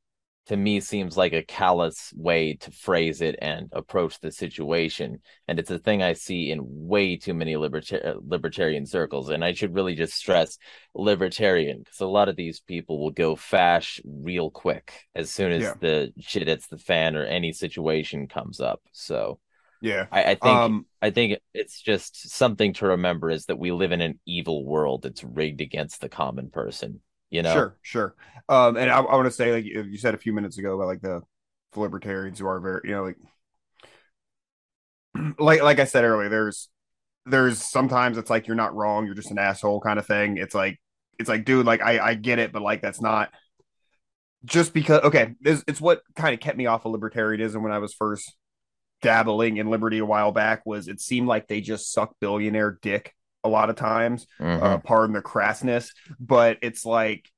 To me seems like a callous way to phrase it and approach the situation and it's a thing i see in way too many liberta- libertarian circles and i should really just stress libertarian because a lot of these people will go fash real quick as soon as Yeah. the shit hits the fan or any situation comes up so Yeah. i, I think Um, I think it's just something to remember is that we live in an evil world that's rigged against the common person. You know, Sure, sure. Um, and I, I want to say, like you said a few minutes ago about like the libertarians who are very, you know, like, [CLEARS THROAT] like, like I said earlier, there's, there's sometimes it's like you're not wrong, you're just an asshole kind of thing. It's like, it's like, dude, like I, I get it, but like that's not just because. Okay, this, it's what kind of kept me off of libertarianism when I was first dabbling in liberty a while back. Was it seemed like they just suck billionaire dick a lot of times Mhm. uh, pardon the crassness, but it's like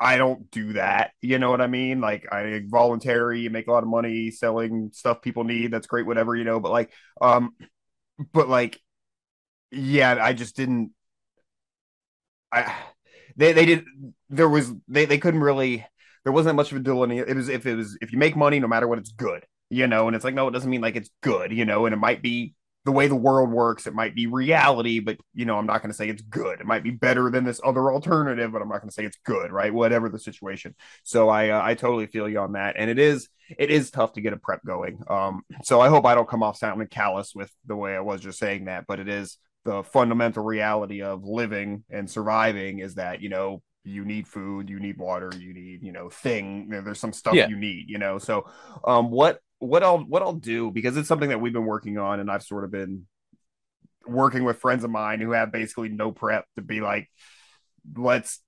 I don't do that. You know what I mean? Like I voluntary, you make a lot of money selling stuff people need. That's great, whatever, you know, but like um but like yeah, I just didn't I they they did there was they they couldn't really there wasn't much of a delineation. It was if it was if you make money no matter what it's good, you know, and it's like no, it doesn't mean like it's good, you know, and it might be the way the world works, it might be reality, but you know, I'm not going to say it's good. It might be better than this other alternative, but I'm not going to say it's good, right? Whatever the situation. So I uh, I totally feel you on that, and it is it is tough to get a prep going. Um, so I hope I don't come off sounding callous with the way I was just saying that, but it is the fundamental reality of living and surviving is that you know you need food, you need water, you need you know thing. There's some stuff Yeah. you need, you know. So um, what what I'll what I'll do because it's something that we've been working on, and I've sort of been working with friends of mine who have basically no prep to be like, let's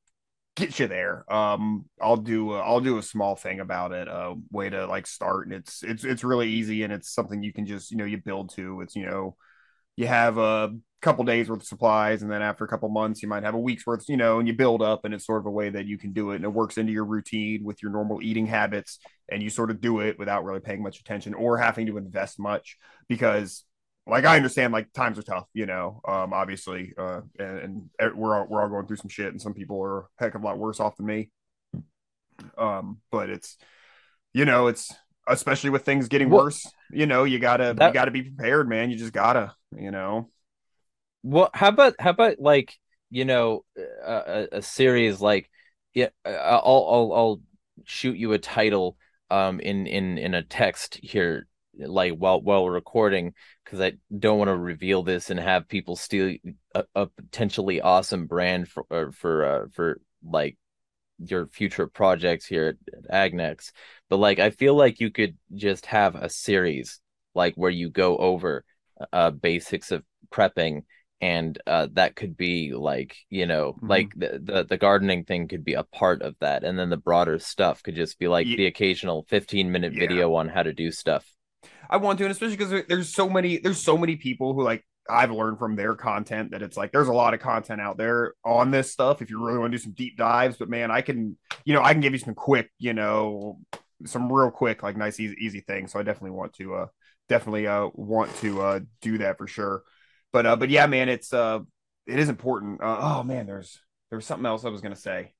get you there. Um, I'll do a, I'll do a small thing about it, a way to like start, and it's it's it's really easy, and it's something you can just you know you build to. It's you know you have a couple days worth of supplies, and then after a couple months you might have a week's worth, you know, and you build up, and it's sort of a way that you can do it, and it works into your routine with your normal eating habits, and you sort of do it without really paying much attention or having to invest much because like I understand like times are tough, you know, um, obviously, uh, and, and we're all, we're all going through some shit, and some people are a heck of a lot worse off than me. Um, but it's, you know, it's especially with things getting Well, worse. You know, you gotta that- you gotta be prepared, man. You just gotta, you know. Well, how about how about like you know a, a, series like yeah I'll I'll I'll shoot you a title um in in in a text here like while while recording because I don't want to reveal this and have people steal a, a potentially awesome brand for for uh, for like your future projects here at Agnex. But like I feel like you could just have a series like where you go over uh basics of prepping and uh that could be like you know Mhm. like the, the the gardening thing could be a part of that and then the broader stuff could just be like Ye- the occasional 15 minute Yeah. video on how to do stuff I want to, and especially because there's so many there's so many people who like I've learned from their content that it's like there's a lot of content out there on this stuff if you really want to do some deep dives. But man, I can you know I can give you some quick you know some real quick like nice easy easy things. So I definitely want to uh definitely uh want to uh do that for sure. But uh but yeah, man, it's uh it is important. Uh, oh man, there's there was something else I was gonna say.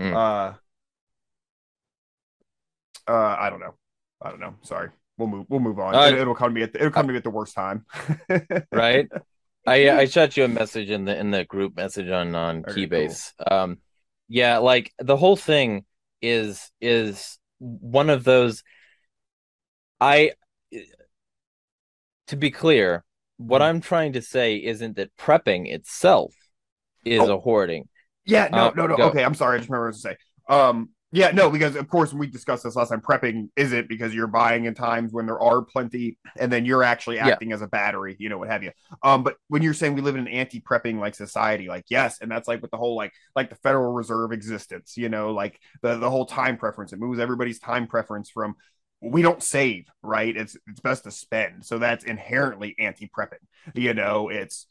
Mm. Uh uh I don't know. I don't know. Sorry. We'll move. We'll move on. Uh, it, will come to me. At the, it'll come to me at the worst time. [LAUGHS] right [LAUGHS] i i shot you a message in the in the group message on on Okay, keybase um yeah like the whole thing is is one of those i to be clear what Hmm. i'm trying to say isn't that prepping itself is Oh. a hoarding Yeah, no, Uh, no, no. go. Okay, I'm sorry. I just remember what was to say. Um, yeah, no, because of course we discussed this last time. Prepping isn't because you're buying in times when there are plenty, and then you're actually Yeah. acting as a battery, you know, what have you. Um, but when you're saying we live in an anti-prepping like society, like yes, and that's like with the whole like like the Federal Reserve existence, you know, like the the whole time preference. It moves everybody's time preference from we don't save, right? It's it's best to spend. So that's inherently anti-prepping. You know, it's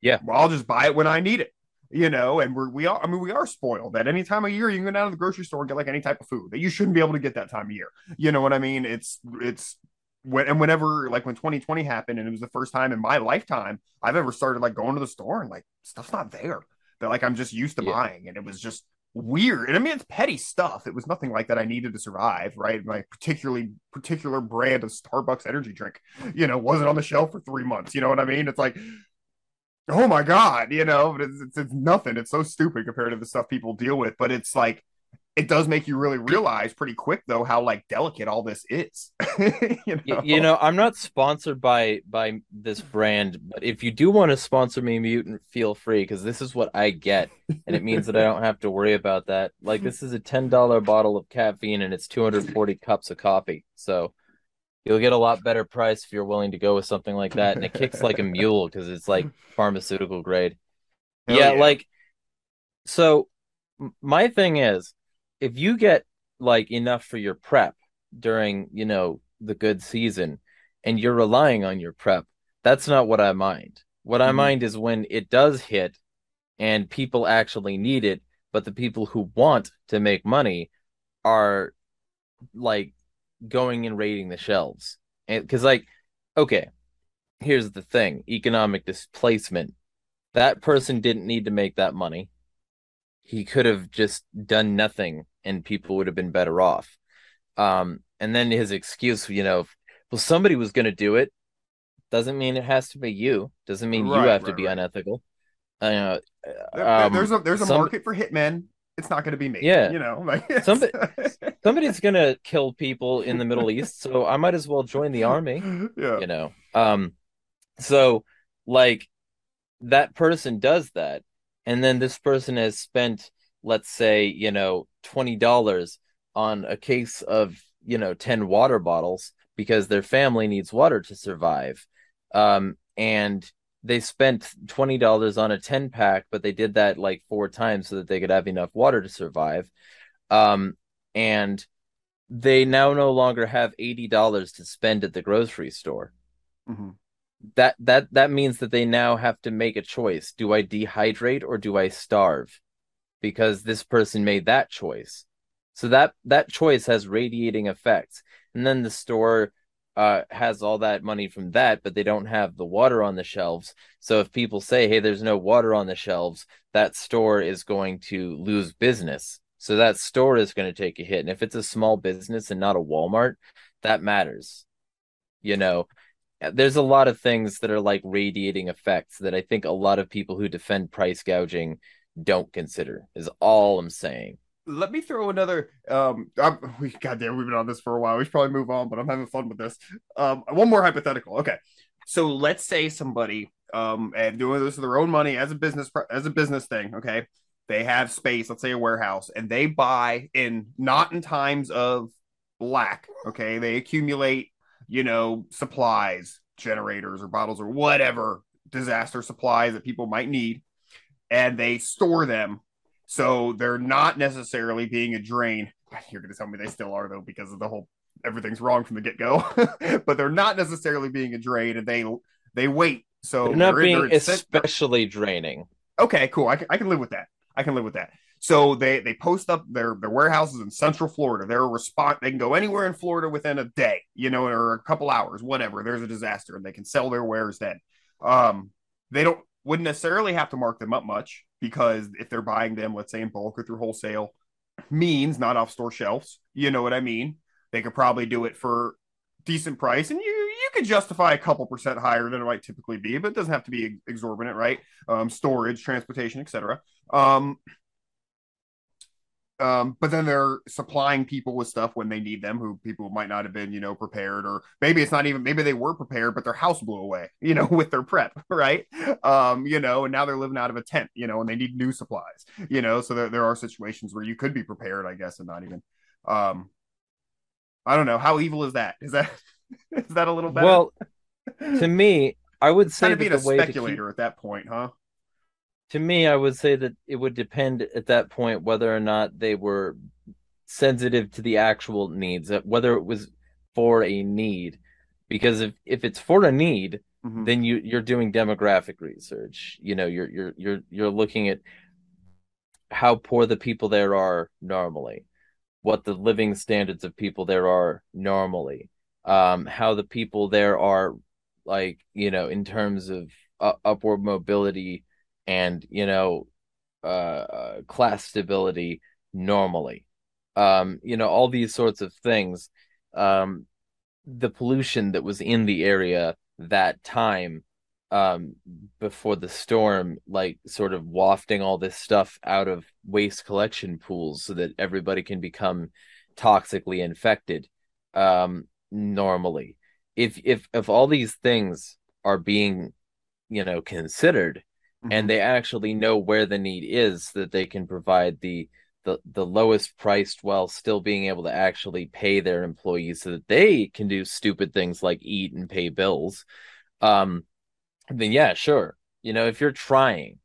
Yeah. Well, I'll just buy it when I need it you know, and we're we are. I mean, we are spoiled that any time of year you can go down to the grocery store and get like any type of food that you shouldn't be able to get that time of year. You know what I mean? It's it's when and whenever like when 2020 happened and it was the first time in my lifetime I've ever started like going to the store and like stuff's not there that like I'm just used to Yeah. buying and it was just weird. And I mean, it's petty stuff. It was nothing like that I needed to survive, right? My particularly particular brand of Starbucks energy drink, you know, wasn't on the shelf for three months. You know what I mean? It's like, oh my god, you know, it's, it's, it's nothing. It's so stupid compared to the stuff people deal with. But it's like it does make you really realize pretty quick though how like delicate all this is [LAUGHS] you, know? you know i'm not sponsored by by this brand but if you do want to sponsor me mutant feel free because this is what i get and it means that i don't have to worry about that. Like this is a $10 bottle of caffeine and it's 240 cups of coffee so you'll get a lot better price if you're willing to go with something like that and it kicks like a mule because it's like pharmaceutical grade. Yeah, yeah. like so my thing is if you get like enough for your prep during, you know, the good season and you're relying on your prep, that's not what I mind. What mm-hmm. I mind is when it does hit and people actually need it, but the people who want to make money are like going and raiding the shelves. And because like, okay, here's the thing economic displacement. That person didn't need to make that money he could have just done nothing and people would have been better off. Um, and then his excuse, you know, well, somebody was going to do it. Doesn't mean it has to be you. Doesn't mean right, you have right, to be right. unethical. Uh, there, um, there's a there's a some, market for hitmen. It's not going to be me. Yeah, you know, [LAUGHS] like somebody [LAUGHS] somebody's going to kill people in the Middle East, so I might as well join the army. Yeah, you know. Um, so like that person does that, and then this person has spent let's say you know $20 on a case of you know 10 water bottles because their family needs water to survive. Um, and they spent $20 on a 10 pack but they did that like four times so that they could have enough water to survive. Um, and they now no longer have $80 to spend at the grocery store. Mm-hmm. That that that means that they now have to make a choice. Do i dehydrate or do i starve because this person made that choice. So that that choice has radiating effects. And then the store uh, has all that money from that but they don't have the water on the shelves. So if people say hey there's no water on the shelves that store is going to lose business. So that store is going to take a hit. And if it's a small business and not a walmart that matters you know? There's a lot of things that are like radiating effects that I think a lot of people who defend price gouging don't consider. Is all I'm saying. Let me throw another. Um, I'm, we goddamn, we've been on this for a while. We should probably move on, but I'm having fun with this. Um, one more hypothetical. Okay, so let's say somebody um and doing this with their own money as a business as a business thing. Okay, they have space. Let's say a warehouse, and they buy in not in times of lack. Okay, they accumulate you know, supplies, generators or bottles or whatever disaster supplies that people might need, and they store them. So they're not necessarily being a drain. [LAUGHS] You're going to tell me they still are, though, because of the whole everything's wrong from the get go. [LAUGHS] but they're not necessarily being a drain, and they they wait. So they're not they're being in, especially draining. Okay, cool. I can, I can live with that. I can live with that. So they they post up their their warehouses in Central Florida. They're a response. They can go anywhere in Florida within a day, you know, or a couple hours, whatever. There's a disaster, and they can sell their wares then. Um, they don't wouldn't necessarily have to mark them up much because if they're buying them, let's say in bulk or through wholesale, means not off store shelves. You know what I mean? They could probably do it for decent price, and you you could justify a couple percent higher than it might typically be, but it doesn't have to be exorbitant, right? Um, storage, transportation, etc. Um, um, but then they're supplying people with stuff when they need them, who people might not have been, you know, prepared, or maybe it's not even maybe they were prepared, but their house blew away, [LAUGHS] you know, with their prep, [LAUGHS] right? Um, you know, and now they're living out of a tent, you know, and they need new supplies, you know. So there, there are situations where you could be prepared, I guess, and not even. Um, I don't know how evil is that? Is that [LAUGHS] is that a little better? Well, to me, I would say kind of being a speculator keep... at that point, huh? To me, I would say that it would depend at that point whether or not they were sensitive to the actual needs, whether it was for a need. Because if, if it's for a need, mm-hmm. then you you're doing demographic research. You know, you're you're you're you're looking at how poor the people there are normally, what the living standards of people there are normally, um, how the people there are like you know in terms of uh, upward mobility and you know uh, class stability normally. Um, you know, all these sorts of things. Um, the pollution that was in the area that time um before the storm like sort of wafting all this stuff out of waste collection pools so that everybody can become toxically infected um normally if if if all these things are being you know considered Mhm. and they actually know where the need is that they can provide the the the lowest priced while still being able to actually pay their employees so that they can do stupid things like eat and pay bills. Um then yeah sure. You know if you're trying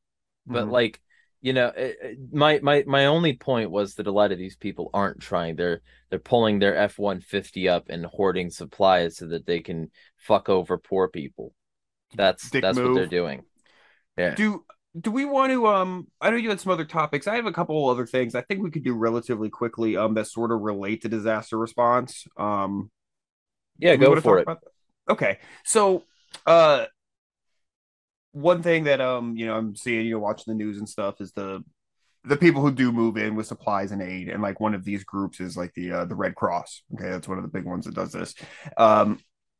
but Mhm. like you know it, it- my my my only point was that a lot of these people aren't trying. They're they're pulling their F150 up and hoarding supplies so that they can fuck over poor people. That's Dick that's what they're doing yeah. Do do we want to um i know you had some other topics. I have a couple other things. I think we could do relatively quickly um that sort of relate to disaster response. Um yeah go for it. okay. So uh one thing that um you know i'm seeing you know watching the news and stuff is the the people who do move in with supplies and aid and like one of these groups is like the uh, the red cross. Okay that's one of the big ones that does this. Um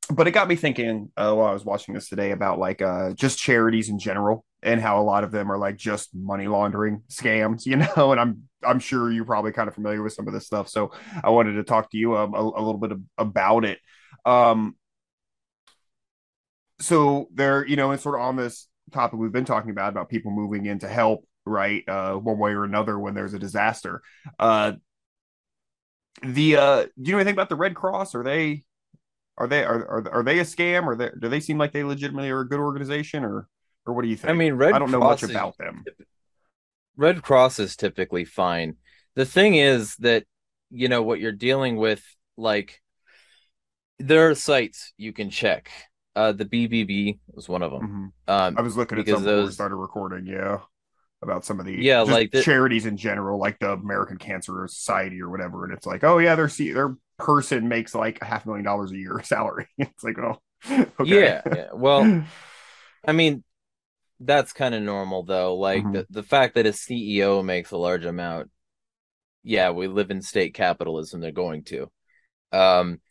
but it got me thinking uh, while i was watching this today about like uh just charities in general and how a lot of them are like just money laundering scams [LAUGHS] you know and i'm i'm sure you're probably kind of familiar with some of this stuff. So i wanted to talk to you um, a, a little bit of, about it. Um so they're you know and sort of on this topic we've been talking about about people moving in to help right uh one way or another when there's a disaster uh the uh do you know anything about the red cross? Are they are they are are, are they a scam or they, do they seem like they legitimately are a good organization or or what do you think I mean, Red i don't know Cross much is- about them Red Cross is typically fine. The thing is that, you know, what you're dealing with, like, there are sites you can check. Uh, the BBB was one of them. Mhm. Um, i was looking at because some before we those- started recording yeah about some of the Yeah, like the- charities in general like the american cancer society or whatever and it's like oh yeah their their person makes like a half million dollars a year [LAUGHS] salary [LAUGHS] it's like oh [LAUGHS] okay yeah, yeah. Well, I mean, that's kind of normal though. Like Mhm. the, the fact that a CEO makes a large amount, yeah, we live in state capitalism, they're going to. Um,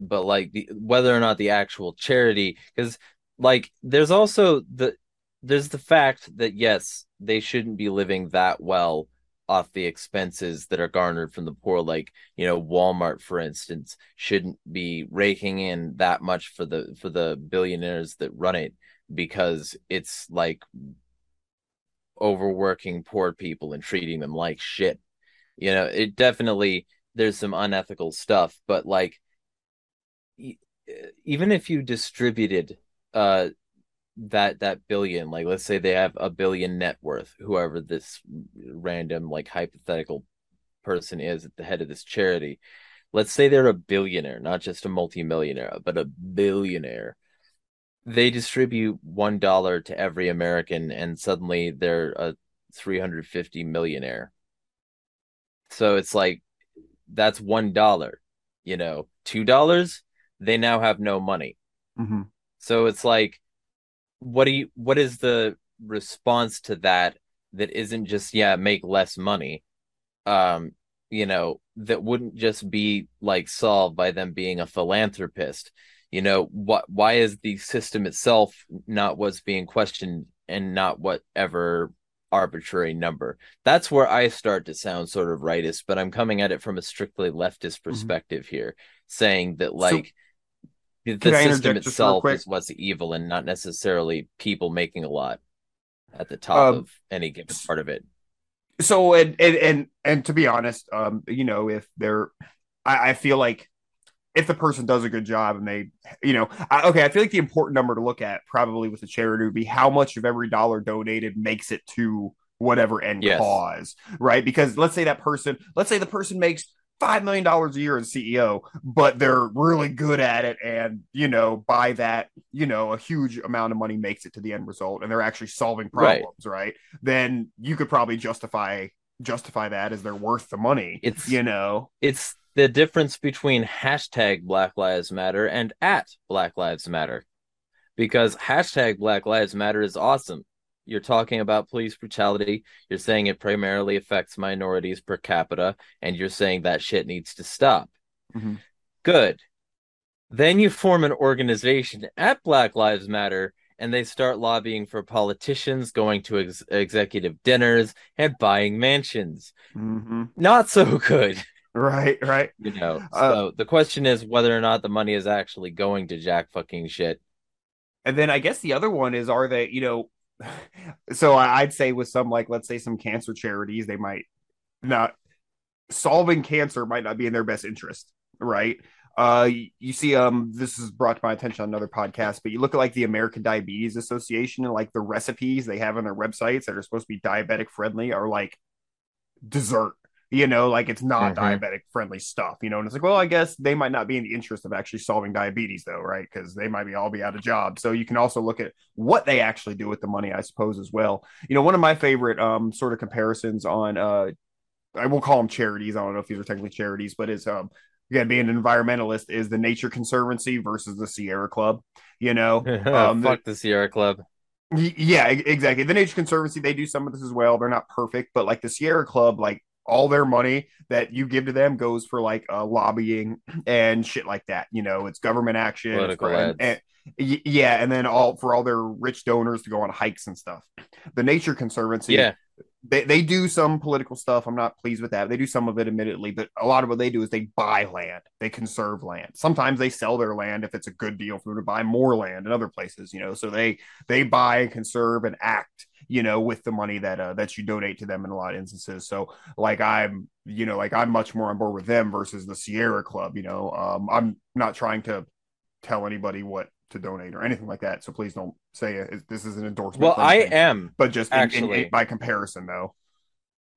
but like the whether or not the actual charity, because like there's also the there's the fact that yes, they shouldn't be living that well off the expenses that are garnered from the poor like you know Walmart for instance shouldn't be raking in that much for the for the billionaires that run it because it's like overworking poor people and treating them like shit. You know it definitely there's some unethical stuff but like even if you distributed uh that that billion like let's say they have a billion net worth whoever this random like hypothetical person is at the head of this charity. Let's say they're a billionaire not just a multimillionaire but a billionaire. They distribute one dollar to every american and suddenly they're a 350 millionaire. So it's like that's one dollar you know two dollars they now have no money. Mhm. so it's like, what do you what is the response to that that isn't just yeah, make less money? Um, you know, that wouldn't just be like solved by them being a philanthropist. You know, what why is the system itself not what's being questioned and not whatever arbitrary number? That's where I start to sound sort of rightist, but I'm coming at it from a strictly leftist perspective here, saying that like the, system interject just real itself is what's evil and not necessarily people making a lot at the top Um, of any given part of it. so and and and and to be honest um you know if they're i, I feel like if the person does a good job and they you know I, okay i feel like the important number to look at probably with the charity would be how much of every dollar donated makes it to whatever end Yes. cause right because let's say that person let's say the person makes five million dollars a year as ceo but they're really good at it and you know by that you know a huge amount of money makes it to the end result and they're actually solving Right. problems right then you could probably justify justify that as they're worth the money It's- you know It's the difference between hashtag Black Lives Matter and at Black Lives Matter. Because hashtag Black Lives Matter is awesome. You're talking about police brutality. You're saying it primarily affects minorities per capita, and you're saying that shit needs to stop. Mhm. Good. Then you form an organization at Black Lives Matter, and they start lobbying for politicians, going to ex- executive dinners, and buying mansions. hmm Not so good. Right, right. you know. Uh, so the question is whether or not the money is actually going to jack fucking shit. And then I guess the other one is are they, you know, [LAUGHS] so I'd say with some like let's say some cancer charities, they might not solving cancer might not be in their best interest, right? Uh, you see, um, this is brought to my attention on another podcast, but you look at like the American Diabetes Association and like the recipes they have on their websites that are supposed to be diabetic friendly are like dessert. You know, like it's not Mhm. diabetic friendly stuff, you know, and it's like, well, I guess they might not be in the interest of actually solving diabetes, though, right? Because they might be all be out of job So you can also look at what they actually do with the money, I suppose, as well. You know, one of my favorite um sort of comparisons on uh I will call them charities. I don't know if these are technically charities, but it's um again being an environmentalist is the Nature Conservancy versus the Sierra Club. You know, [LAUGHS] um, Fuck the Sierra Club. Yeah, exactly. The Nature Conservancy, they do some of this as well. They're not perfect, but like the Sierra Club, like all their money that you give to them goes for like uh, lobbying and shit like that. You know, it's government action. Political for- and- and- yeah, and then all for all their rich donors to go on hikes and stuff. The Nature Conservancy, Yeah. they, they do some political stuff. I'm not pleased with that. They do some of it, admittedly, but a lot of what they do is they buy land, they conserve land. Sometimes they sell their land if it's a good deal for them to buy more land in other places, you know. So they they buy, conserve, and act, you know, with the money that uh, that you donate to them in a lot of instances. So like I'm, you know, like I'm much more on board with them versus the Sierra Club. You know, um, I'm not trying to tell anybody what to donate or anything like that. So please don't say it. this is an endorsement. Well, I am. but just in- in- actually. in- by comparison, though.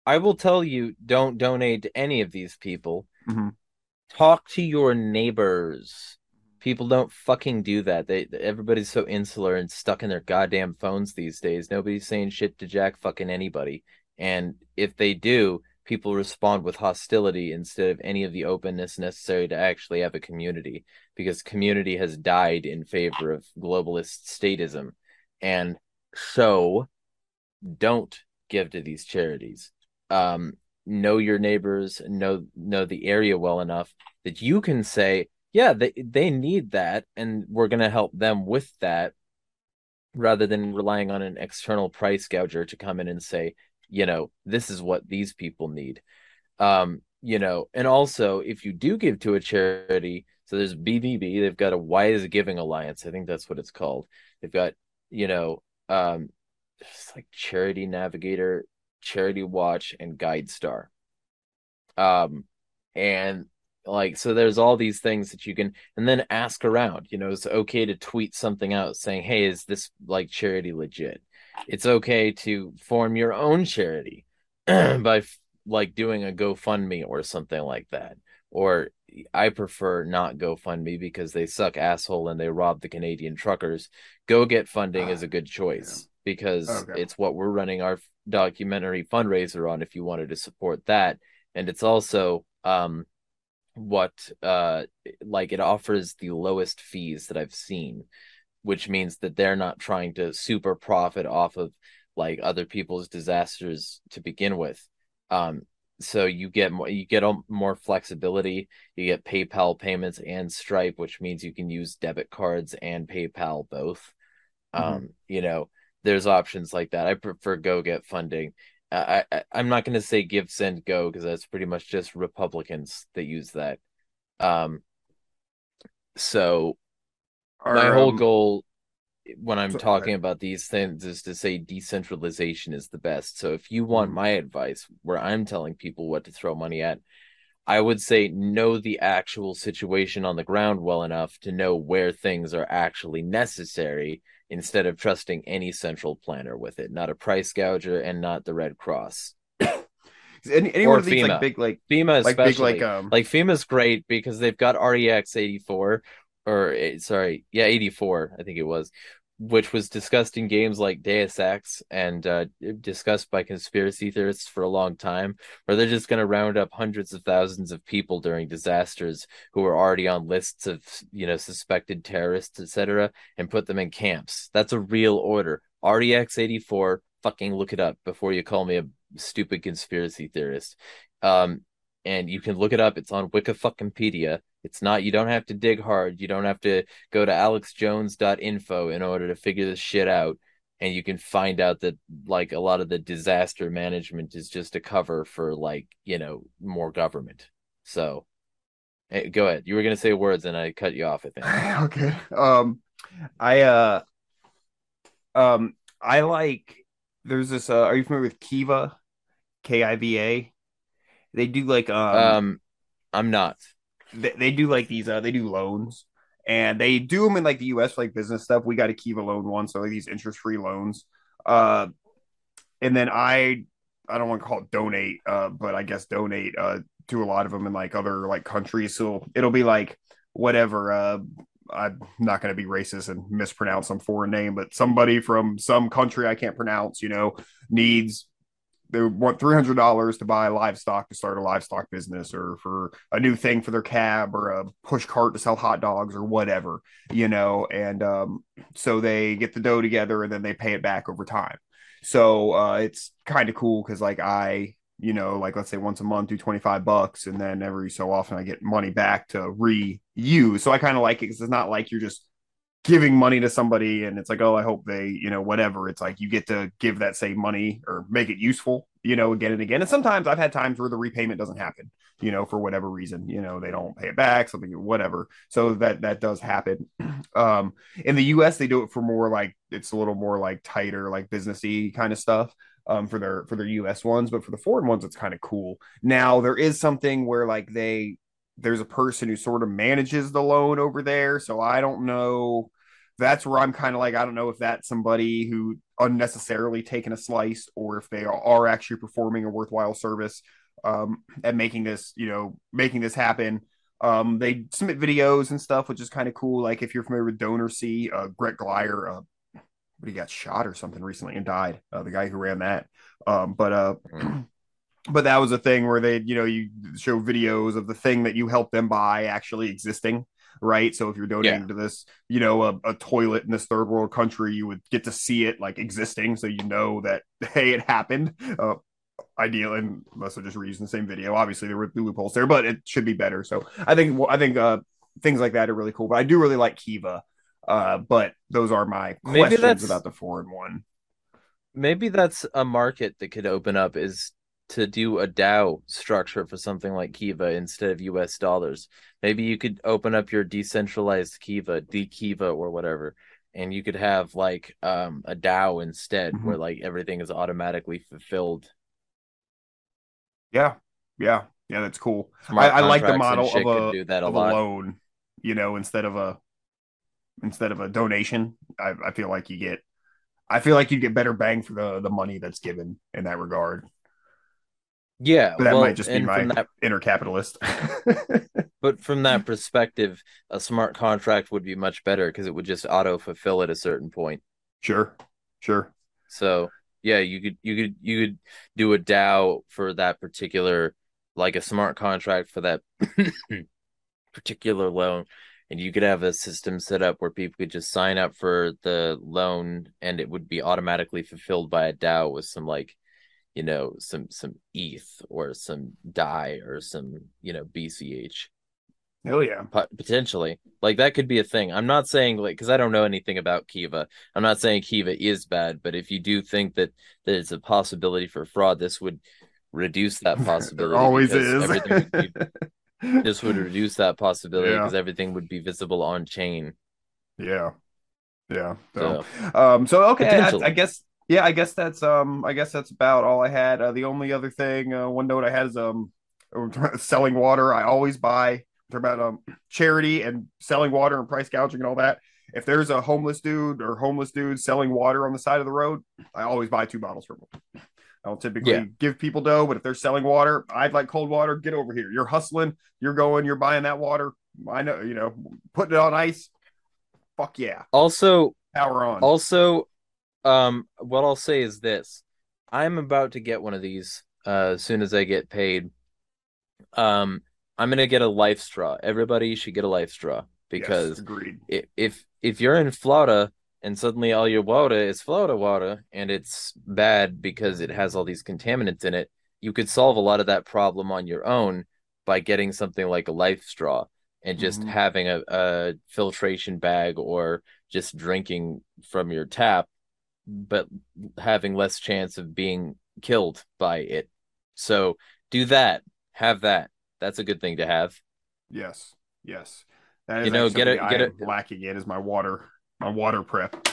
I will tell you don't donate to any of these people. Mhm. Talk to your neighbors. People don't fucking do that. They everybody's so insular and stuck in their goddamn phones these days. Nobody's saying shit to jack fucking anybody. And if they do, people respond with hostility instead of any of the openness necessary to actually have a community because community has died in favor of globalist statism. And so don't give to these charities. Um, know your neighbors, know know the area well enough that you can say, yeah, they they need that, and we're gonna help them with that, rather than relying on an external price gouger to come in and say, you know, this is what these people need. Um, you know, and also if you do give to a charity, so there's BBB, they've got a Wise Giving Alliance, I think that's what it's called. They've got, you know, um, it's like Charity Navigator, Charity Watch, and Guide Star. Um, and like so there's all these things that you can and then ask around you know it's okay to tweet something out saying hey is this like charity legit? It's okay to form your own charity [CLEARS THROAT] by like doing a gofundme or something like that. Or i prefer not gofundme because they suck asshole and they rob the canadian truckers. Go get funding is a good choice because Okay. it's what we're running our documentary fundraiser on if you wanted to support that. And it's also um what uh like it offers the lowest fees that I've seen, which means that they're not trying to super profit off of like other people's disasters to begin with. Um so you get more you get more flexibility, you get PayPal payments and Stripe, which means you can use debit cards and PayPal both. Um you know, there's options like that. I prefer go get funding. I, I I'm not going to say give send go because that's pretty much just Republicans that use that. Um, so my whole um, goal when I'm so- talking about these things is to say decentralization is the best. So if you want Mhm. my advice, where I'm telling people what to throw money at, I would say know the actual situation on the ground well enough to know where things are actually necessary instead of trusting any central planner with it, not a price gouger and not the Red Cross. any, any or one of these FEMA. like big like FEMA like big especially. like um like FEMA's great because they've got REX 84 or eh, sorry, yeah, 84, I think it was, which was discussed in games like Deus Ex and uh, discussed by conspiracy theorists for a long time, where they're just going to round up hundreds of thousands of people during disasters who are already on lists of, you know, suspected terrorists, etc., and put them in camps. That's a real order. REX eighty four. Fucking look it up before you call me a stupid conspiracy theorist. Um, and you can look it up. It's on Wikifuckingpedia. It's not. You don't have to dig hard. You don't have to go to alexjones.info in order to figure this shit out. And you can find out that like a lot of the disaster management is just a cover for like you know more government. So, hey, go ahead. You were gonna say words, and I cut you off. I think. [LAUGHS] okay. Um, I uh, um, I like. There's this. Uh, are you familiar with Kiva? K I V A. They do like um, Um, I'm not. They, they do like these. Uh, they do loans, and they do them in like the U.S. for like business stuff. We got a Kiva loan one, so like these interest free loans. Uh, and then I, I don't want to call it donate, uh, but I guess donate uh to a lot of them in like other like countries. So it'll be like whatever. Uh, I'm not going to be racist and mispronounce some foreign name, but somebody from some country I can't pronounce, you know, needs they want three hundred dollars to buy livestock to start a livestock business, or for a new thing for their cab, or a push cart to sell hot dogs, or whatever, you know. And um, so they get the dough together, and then they pay it back over time. So uh, it's kind of cool because like I, you know, like let's say once a month do twenty five bucks, and then every so often I get money back to reuse. So I kind of like it because it's not like you're just giving money to somebody and it's like oh i hope they you know whatever. It's like you get to give that same money or make it useful you know again and again. And sometimes i've had times where the repayment doesn't happen you know for whatever reason you know they don't pay it back something whatever. So that that does happen. [CLEARS THROAT] Um in the us they do it for more like it's a little more like tighter like businessy kind of stuff um for their for their us ones. But for the foreign ones it's kind of cool. Now there is something where like they there's a person who sort of manages the loan over there. So I don't know. That's where I'm kind of like, I don't know if that's somebody who unnecessarily taking a slice or if they are actually performing a worthwhile service um, at making this, you know, making this happen. Um, they submit videos and stuff, which is kind of cool. Like if you're familiar with DonorSee, uh, Gret Glyer, uh, but he got shot or something recently and died. Uh, the guy who ran that. Um, but uh, [CLEARS THROAT] but that was a thing where they you know you show videos of the thing that you help them buy actually existing right? So if you're donating Yeah. to this you know a, a toilet in this third world country you would get to see it like existing so you know that [LAUGHS] hey it happened. Uh ideal and unless they're just reusing the same video. Obviously there were loopholes there but it should be better. So i think well, i think uh things like that are really cool but i do really like kiva. Uh but those are my Maybe questions that's- about the foreign one. Maybe that's a market that could open up is to do a DAO structure for something like Kiva instead of US dollars. Maybe you could open up your decentralized Kiva, D Kiva or whatever, and you could have like um a DAO instead Mhm. where like everything is automatically fulfilled. yeah yeah yeah that's cool I, I like the model of a, do that a of a loan, you know, instead of a instead of a donation. I, I feel like you get I feel like you get better bang for the the money that's given in that regard. Yeah, But that well, might just be my that inner capitalist. [LAUGHS] But from that perspective, a smart contract would be much better because it would just auto fulfill at a certain point. sure, sure. So yeah, you could you could you could do a DAO for that particular like a smart contract for that [COUGHS] particular loan. And you could have a system set up where people could just sign up for the loan and it would be automatically fulfilled by a DAO with some like, you know, some some ETH or some DAI or some, you know, BCH Hell yeah. pot- potentially like that could be a thing i'm not saying like because i don't know anything about kiva i'm not saying kiva is bad but if you do think that there's a possibility for fraud this would reduce that [LAUGHS] possibility always is. would be, [LAUGHS] this would reduce that possibility Yeah. because everything would be visible on chain yeah. Yeah. So, so um so okay, I, I guess yeah, I guess that's um I guess that's about all I had. Uh, the only other thing, uh, one note I had is um [LAUGHS] selling water. I always buy about um charity and selling water and price gouging and all that. If there's a homeless dude or homeless dude selling water on the side of the road, I always buy two bottles from them. I don't typically Yeah. give people dough, but if they're selling water, I'd like cold water. Get over here. You're hustling. You're going. You're buying that water. I know. You know, putting it on ice. Fuck yeah, also power on. Also, um, what I'll say is this: I'm about to get one of these uh, as soon as I get paid. Um, I'm gonna get a life straw. Everybody should get a life straw Yes, because agreed. if if you're in Florida and suddenly all your water is Florida water and it's bad because it has all these contaminants in it, you could solve a lot of that problem on your own by getting something like a life straw and just Mhm. having a, a filtration bag or just drinking from your tap, but having less chance of being killed by it. So do that. Have that. That's a good thing to have. Yes, yes. That is You know, get something get I a- am lacking in is my water, my water prep.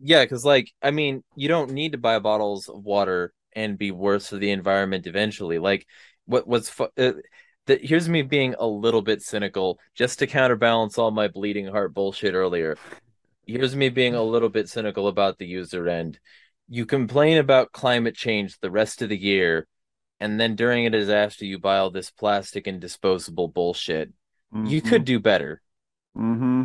Yeah, because like I mean, you don't need to buy bottles of water and be worse for the environment eventually. Like what what's fu- uh, that here's me being a little bit cynical just to counterbalance all my bleeding heart bullshit earlier. Here's me being a little bit cynical about the user end. You complain about climate change the rest of the year, and then during a disaster you buy all this plastic and disposable bullshit. You could do better. Mm-hmm.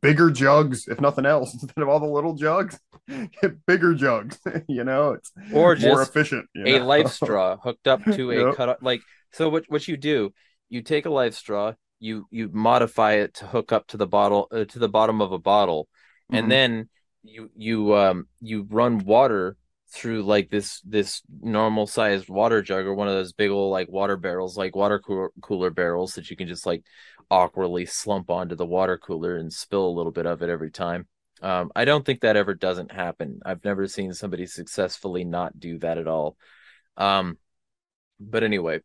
bigger jugs, if nothing else, [LAUGHS] instead of all the little jugs. Get bigger jugs. [LAUGHS] you know, it's Or more efficient. you a know? life [LAUGHS] straw hooked up to a Yep. cut like so what what you do you take a life straw you you modify it to hook up to the bottle uh, to the bottom of a bottle. Mhm. and then you you um you run water through like this this normal sized water jug or one of those big old like water barrels like water cooler, cooler barrels that you can just like awkwardly slump onto the water cooler and spill a little bit of it every time. Um i don't think that ever doesn't happen. I've never seen somebody successfully not do that at all. Um but anyway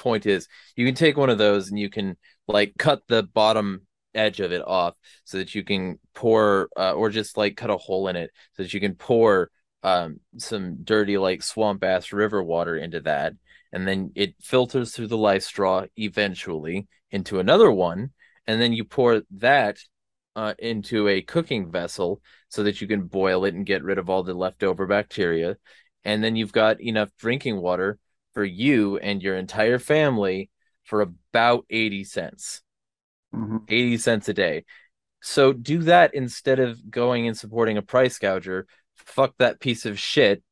point is you can take one of those and you can like cut the bottom edge of it off so that you can pour uh, or just like cut a hole in it so that you can pour um some dirty like swamp ass river water into that. And then it filters through the life straw eventually into another one. And then you pour that uh, into a cooking vessel so that you can boil it and get rid of all the leftover bacteria. And then you've got enough drinking water for you and your entire family for about 80 cents. Mhm. 80 cents a day. So do that instead of going and supporting a price gouger. Fuck that piece of shit.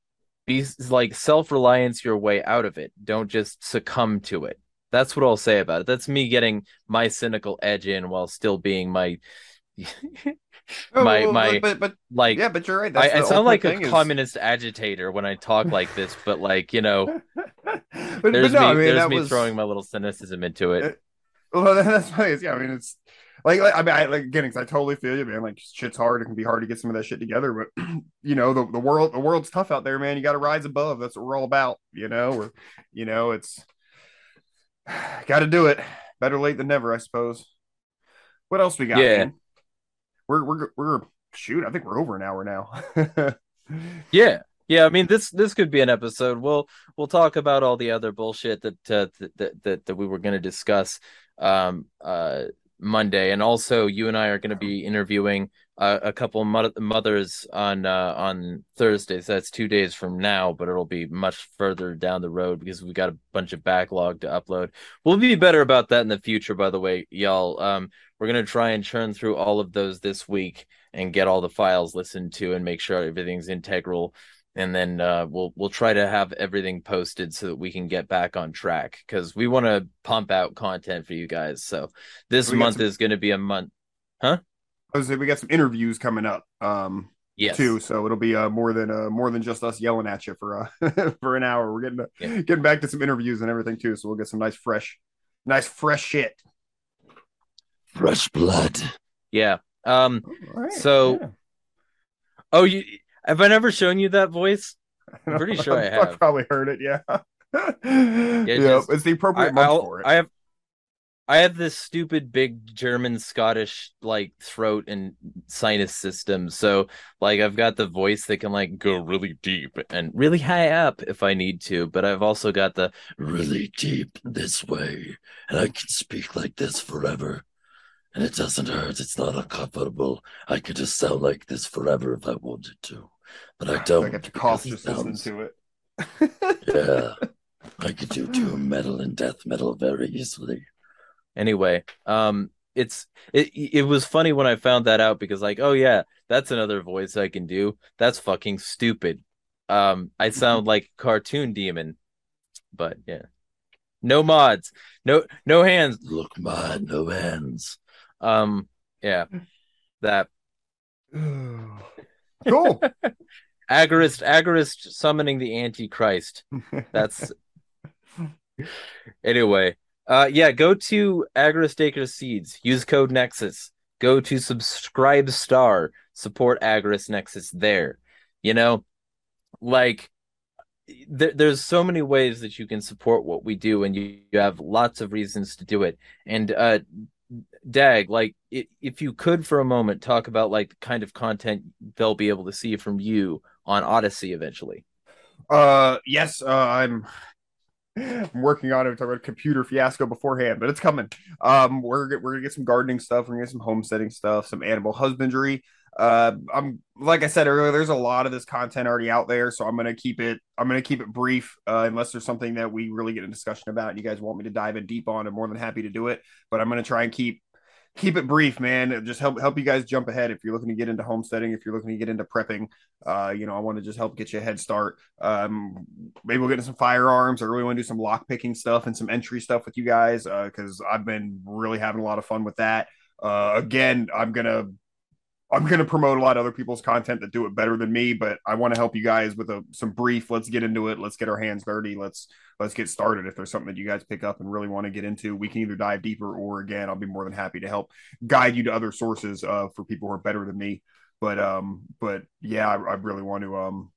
Be like self-reliance your way out of it. Don't just succumb to it. That's what i'll say about it. That's me getting my cynical edge in while still being my [LAUGHS] my well, my but, but like yeah, but you're right. I, I sound like a is- communist agitator when I talk like this, but like you know, but, [LAUGHS] but there's no, me, I mean there's me was throwing my little cynicism into it. Uh, Well, [LAUGHS] that's funny. Yeah, I mean, it's like, like I mean, I, like again, 'cause I totally feel you, man. Like, shit's hard. It can be hard to get some of that shit together, but [CLEARS THROAT] you know, the, the world, the world's tough out there, man. You got to rise above. That's what we're all about. You know, we're, you know, it's [SIGHS] got to do it. Better late than never, I suppose. What else we got? Yeah. man? We're we're we're shoot. I think we're over an hour now. [LAUGHS] Yeah, yeah. I mean, this this could be an episode. We'll we'll talk about all the other bullshit that uh, that, that that we were going to discuss um uh Monday, and also you and I are going to be interviewing uh, a couple mo- mothers on uh on Thursday. So that's two days from now, but it'll be much further down the road because we got a bunch of backlog to upload. We'll be better about that in the future, by the way, y'all. Um, we're gonna try and churn through all of those this week and get all the files listened to and make sure everything's integral and then uh, we'll we'll try to have everything posted so that we can get back on track because we want to pump out content for you guys so this We month some- is going to be a month huh? I was say we got some interviews coming up. Um, yes too. So it'll be uh, more than uh, more than just us yelling at you for uh, [LAUGHS] for an hour. We're getting Yeah. getting back to some interviews and everything too. So we'll get some nice fresh, nice fresh shit. Fresh blood. yeah um All right. So- oh you have i never shown you that voice [LAUGHS] I'm pretty sure I [LAUGHS] I've have. probably heard it. Yeah. [LAUGHS] yeah, just- it's the appropriate I, for it. I have I have this stupid big German Scottish like throat and sinus system. So like I've got the voice that can like go really deep and really high up if I need to, but I've also got the Really deep this way. And I can speak like this forever. And it doesn't hurt. It's not uncomfortable. I could just sound like this forever if I wanted to. But I don't. I got to cough because just it listening to it. [LAUGHS] Yeah. I could do doom metal and death metal very easily. anyway um it's it it was funny when i found that out because like oh yeah that's another voice i can do that's fucking stupid um i [LAUGHS] sound like cartoon demon but yeah no mods no no hands Look, mod, no hands. um yeah that [SIGHS] cool. [LAUGHS] Agorist, Agorist summoning the Antichrist. That's [LAUGHS] anyway. Uh, yeah, go to Agorist Acre Seeds. Use code Nexus. Go to SubscribeStar. Support Agorist Nexus there. You know, like th- there's so many ways that you can support what we do, and you, you have lots of reasons to do it. And uh, Dag, like if you could for a moment talk about like the kind of content they'll be able to see from you on Odysee eventually. Uh, yes, uh, I'm. I'm working on it. Talking about computer fiasco beforehand, but it's coming. Um, we're we're gonna get some gardening stuff. We're gonna get some homesteading stuff, some animal husbandry. Uh, I'm like I said earlier, there's a lot of this content already out there, so I'm gonna keep it. I'm gonna keep it brief, uh, unless there's something that we really get a discussion about, and you guys want me to dive in deep on. I'm more than happy to do it, but I'm gonna try and keep keep it brief, man. Just help help you guys jump ahead if you're looking to get into homesteading, if you're looking to get into prepping. Uh, you know, I want to just help get you a head start. Um, maybe we'll get into some firearms. I really want to do some lock picking stuff and some entry stuff with you guys uh, because uh, I've been really having a lot of fun with that. Uh, again, I'm gonna I'm going to promote a lot of other people's content that do it better than me, but I want to help you guys with a some brief. Let's get into it. Let's get our hands dirty. Let's let's get started. If there's something that you guys pick up and really want to get into, we can either dive deeper or again, I'll be more than happy to help guide you to other sources uh, for people who are better than me. But um, but yeah, I, I really want to um,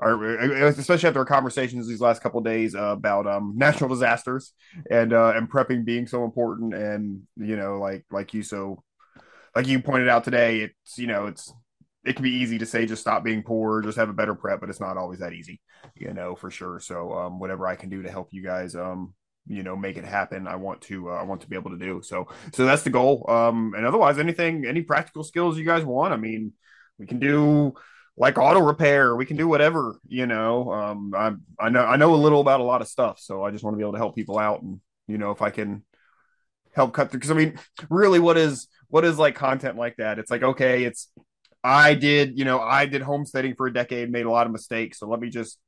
especially after our conversations these last couple days uh, about um, natural disasters and uh, and prepping being so important and you know like like you so like you pointed out today, it's you know it's it can be easy to say just stop being poor, just have a better prep, but it's not always that easy, you know, for sure. So um, whatever I can do to help you guys, um, you know, make it happen, I want to uh, I want to be able to do. So so that's the goal. Um, and otherwise, anything, any practical skills you guys want, I mean, we can do like auto repair we can do whatever you know um i i know i know a little about a lot of stuff so i just want to be able to help people out and you know if i can help cut through because i mean really what is what is like content like that? It's like, okay, it's I did, you know, I did homesteading for a decade, made a lot of mistakes. So let me just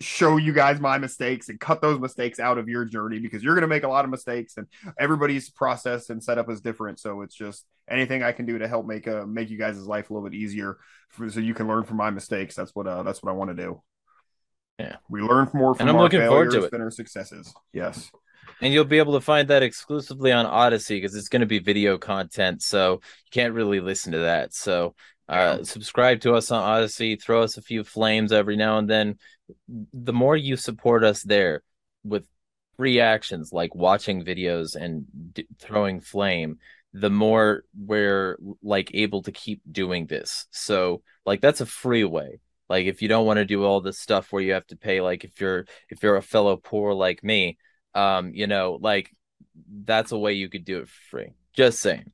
show you guys my mistakes and cut those mistakes out of your journey because you're going to make a lot of mistakes and everybody's process and setup is different. So it's just anything I can do to help make a uh, make you guys' life a little bit easier for, so you can learn from my mistakes. That's what uh, that's what I want to do. Yeah, we learn more from and I'm our looking forward to failures it. than our successes. Yes and you'll be able to find that exclusively on Odysee because it's going to be video content, so you can't really listen to that. So uh, subscribe to us on Odysee, throw us a few flames every now and then. The more you support us there with free actions like watching videos and d- throwing flame, the more we're like able to keep doing this. So like that's a free way. Like if you don't want to do all this stuff where you have to pay, like if you're if you're a fellow poor like me, um, you know, like that's a way you could do it for free. Just saying.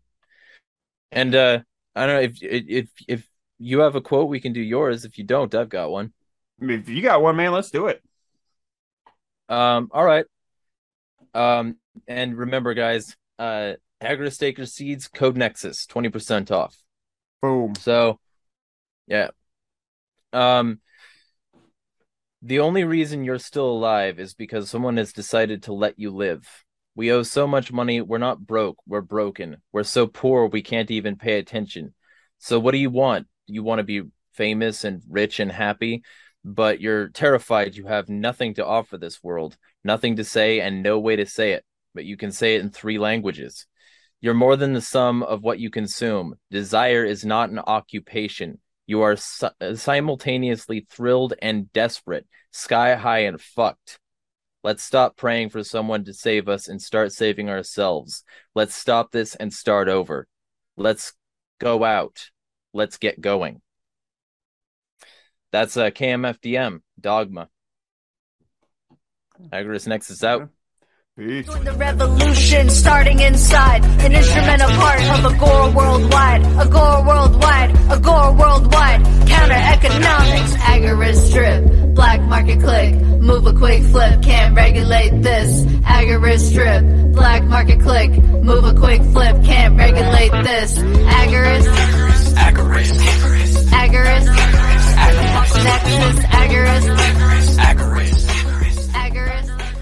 And uh I don't know if if if you have a quote, we can do yours. If you don't, I've got one. If you got one, man, let's do it. Um, all right. Um, and remember, guys, uh, Acre Seeds code Nexus, twenty percent off. Boom. So, yeah. Um, the only reason you're still alive is because someone has decided to let you live. We owe so much money. We're not broke. We're broken. We're so poor we can't even pay attention. So, what do you want? You want to be famous and rich and happy, but you're terrified you have nothing to offer this world, nothing to say, and no way to say it. But you can say it in three languages. You're more than the sum of what you consume. Desire is not an occupation. You are si- simultaneously thrilled and desperate, sky high and fucked. Let's stop praying for someone to save us and start saving ourselves. Let's stop this and start over. Let's go out. Let's get going. That's a uh, KMFDM Dogma. Agorist Nexus out. Peace. Join the revolution starting inside. An instrument of heart of Agora Worldwide. Agora Worldwide. Agora Worldwide. Counter economics. Agorist strip. Black market click. Move a quick flip. Can't regulate this. Agorist strip. Black market click. Move a quick flip. Can't regulate this. Agorist. Agorist. Agorist. Agorist. Agorist. Agorist. Agorist. Agorist. Agorist. Agorist.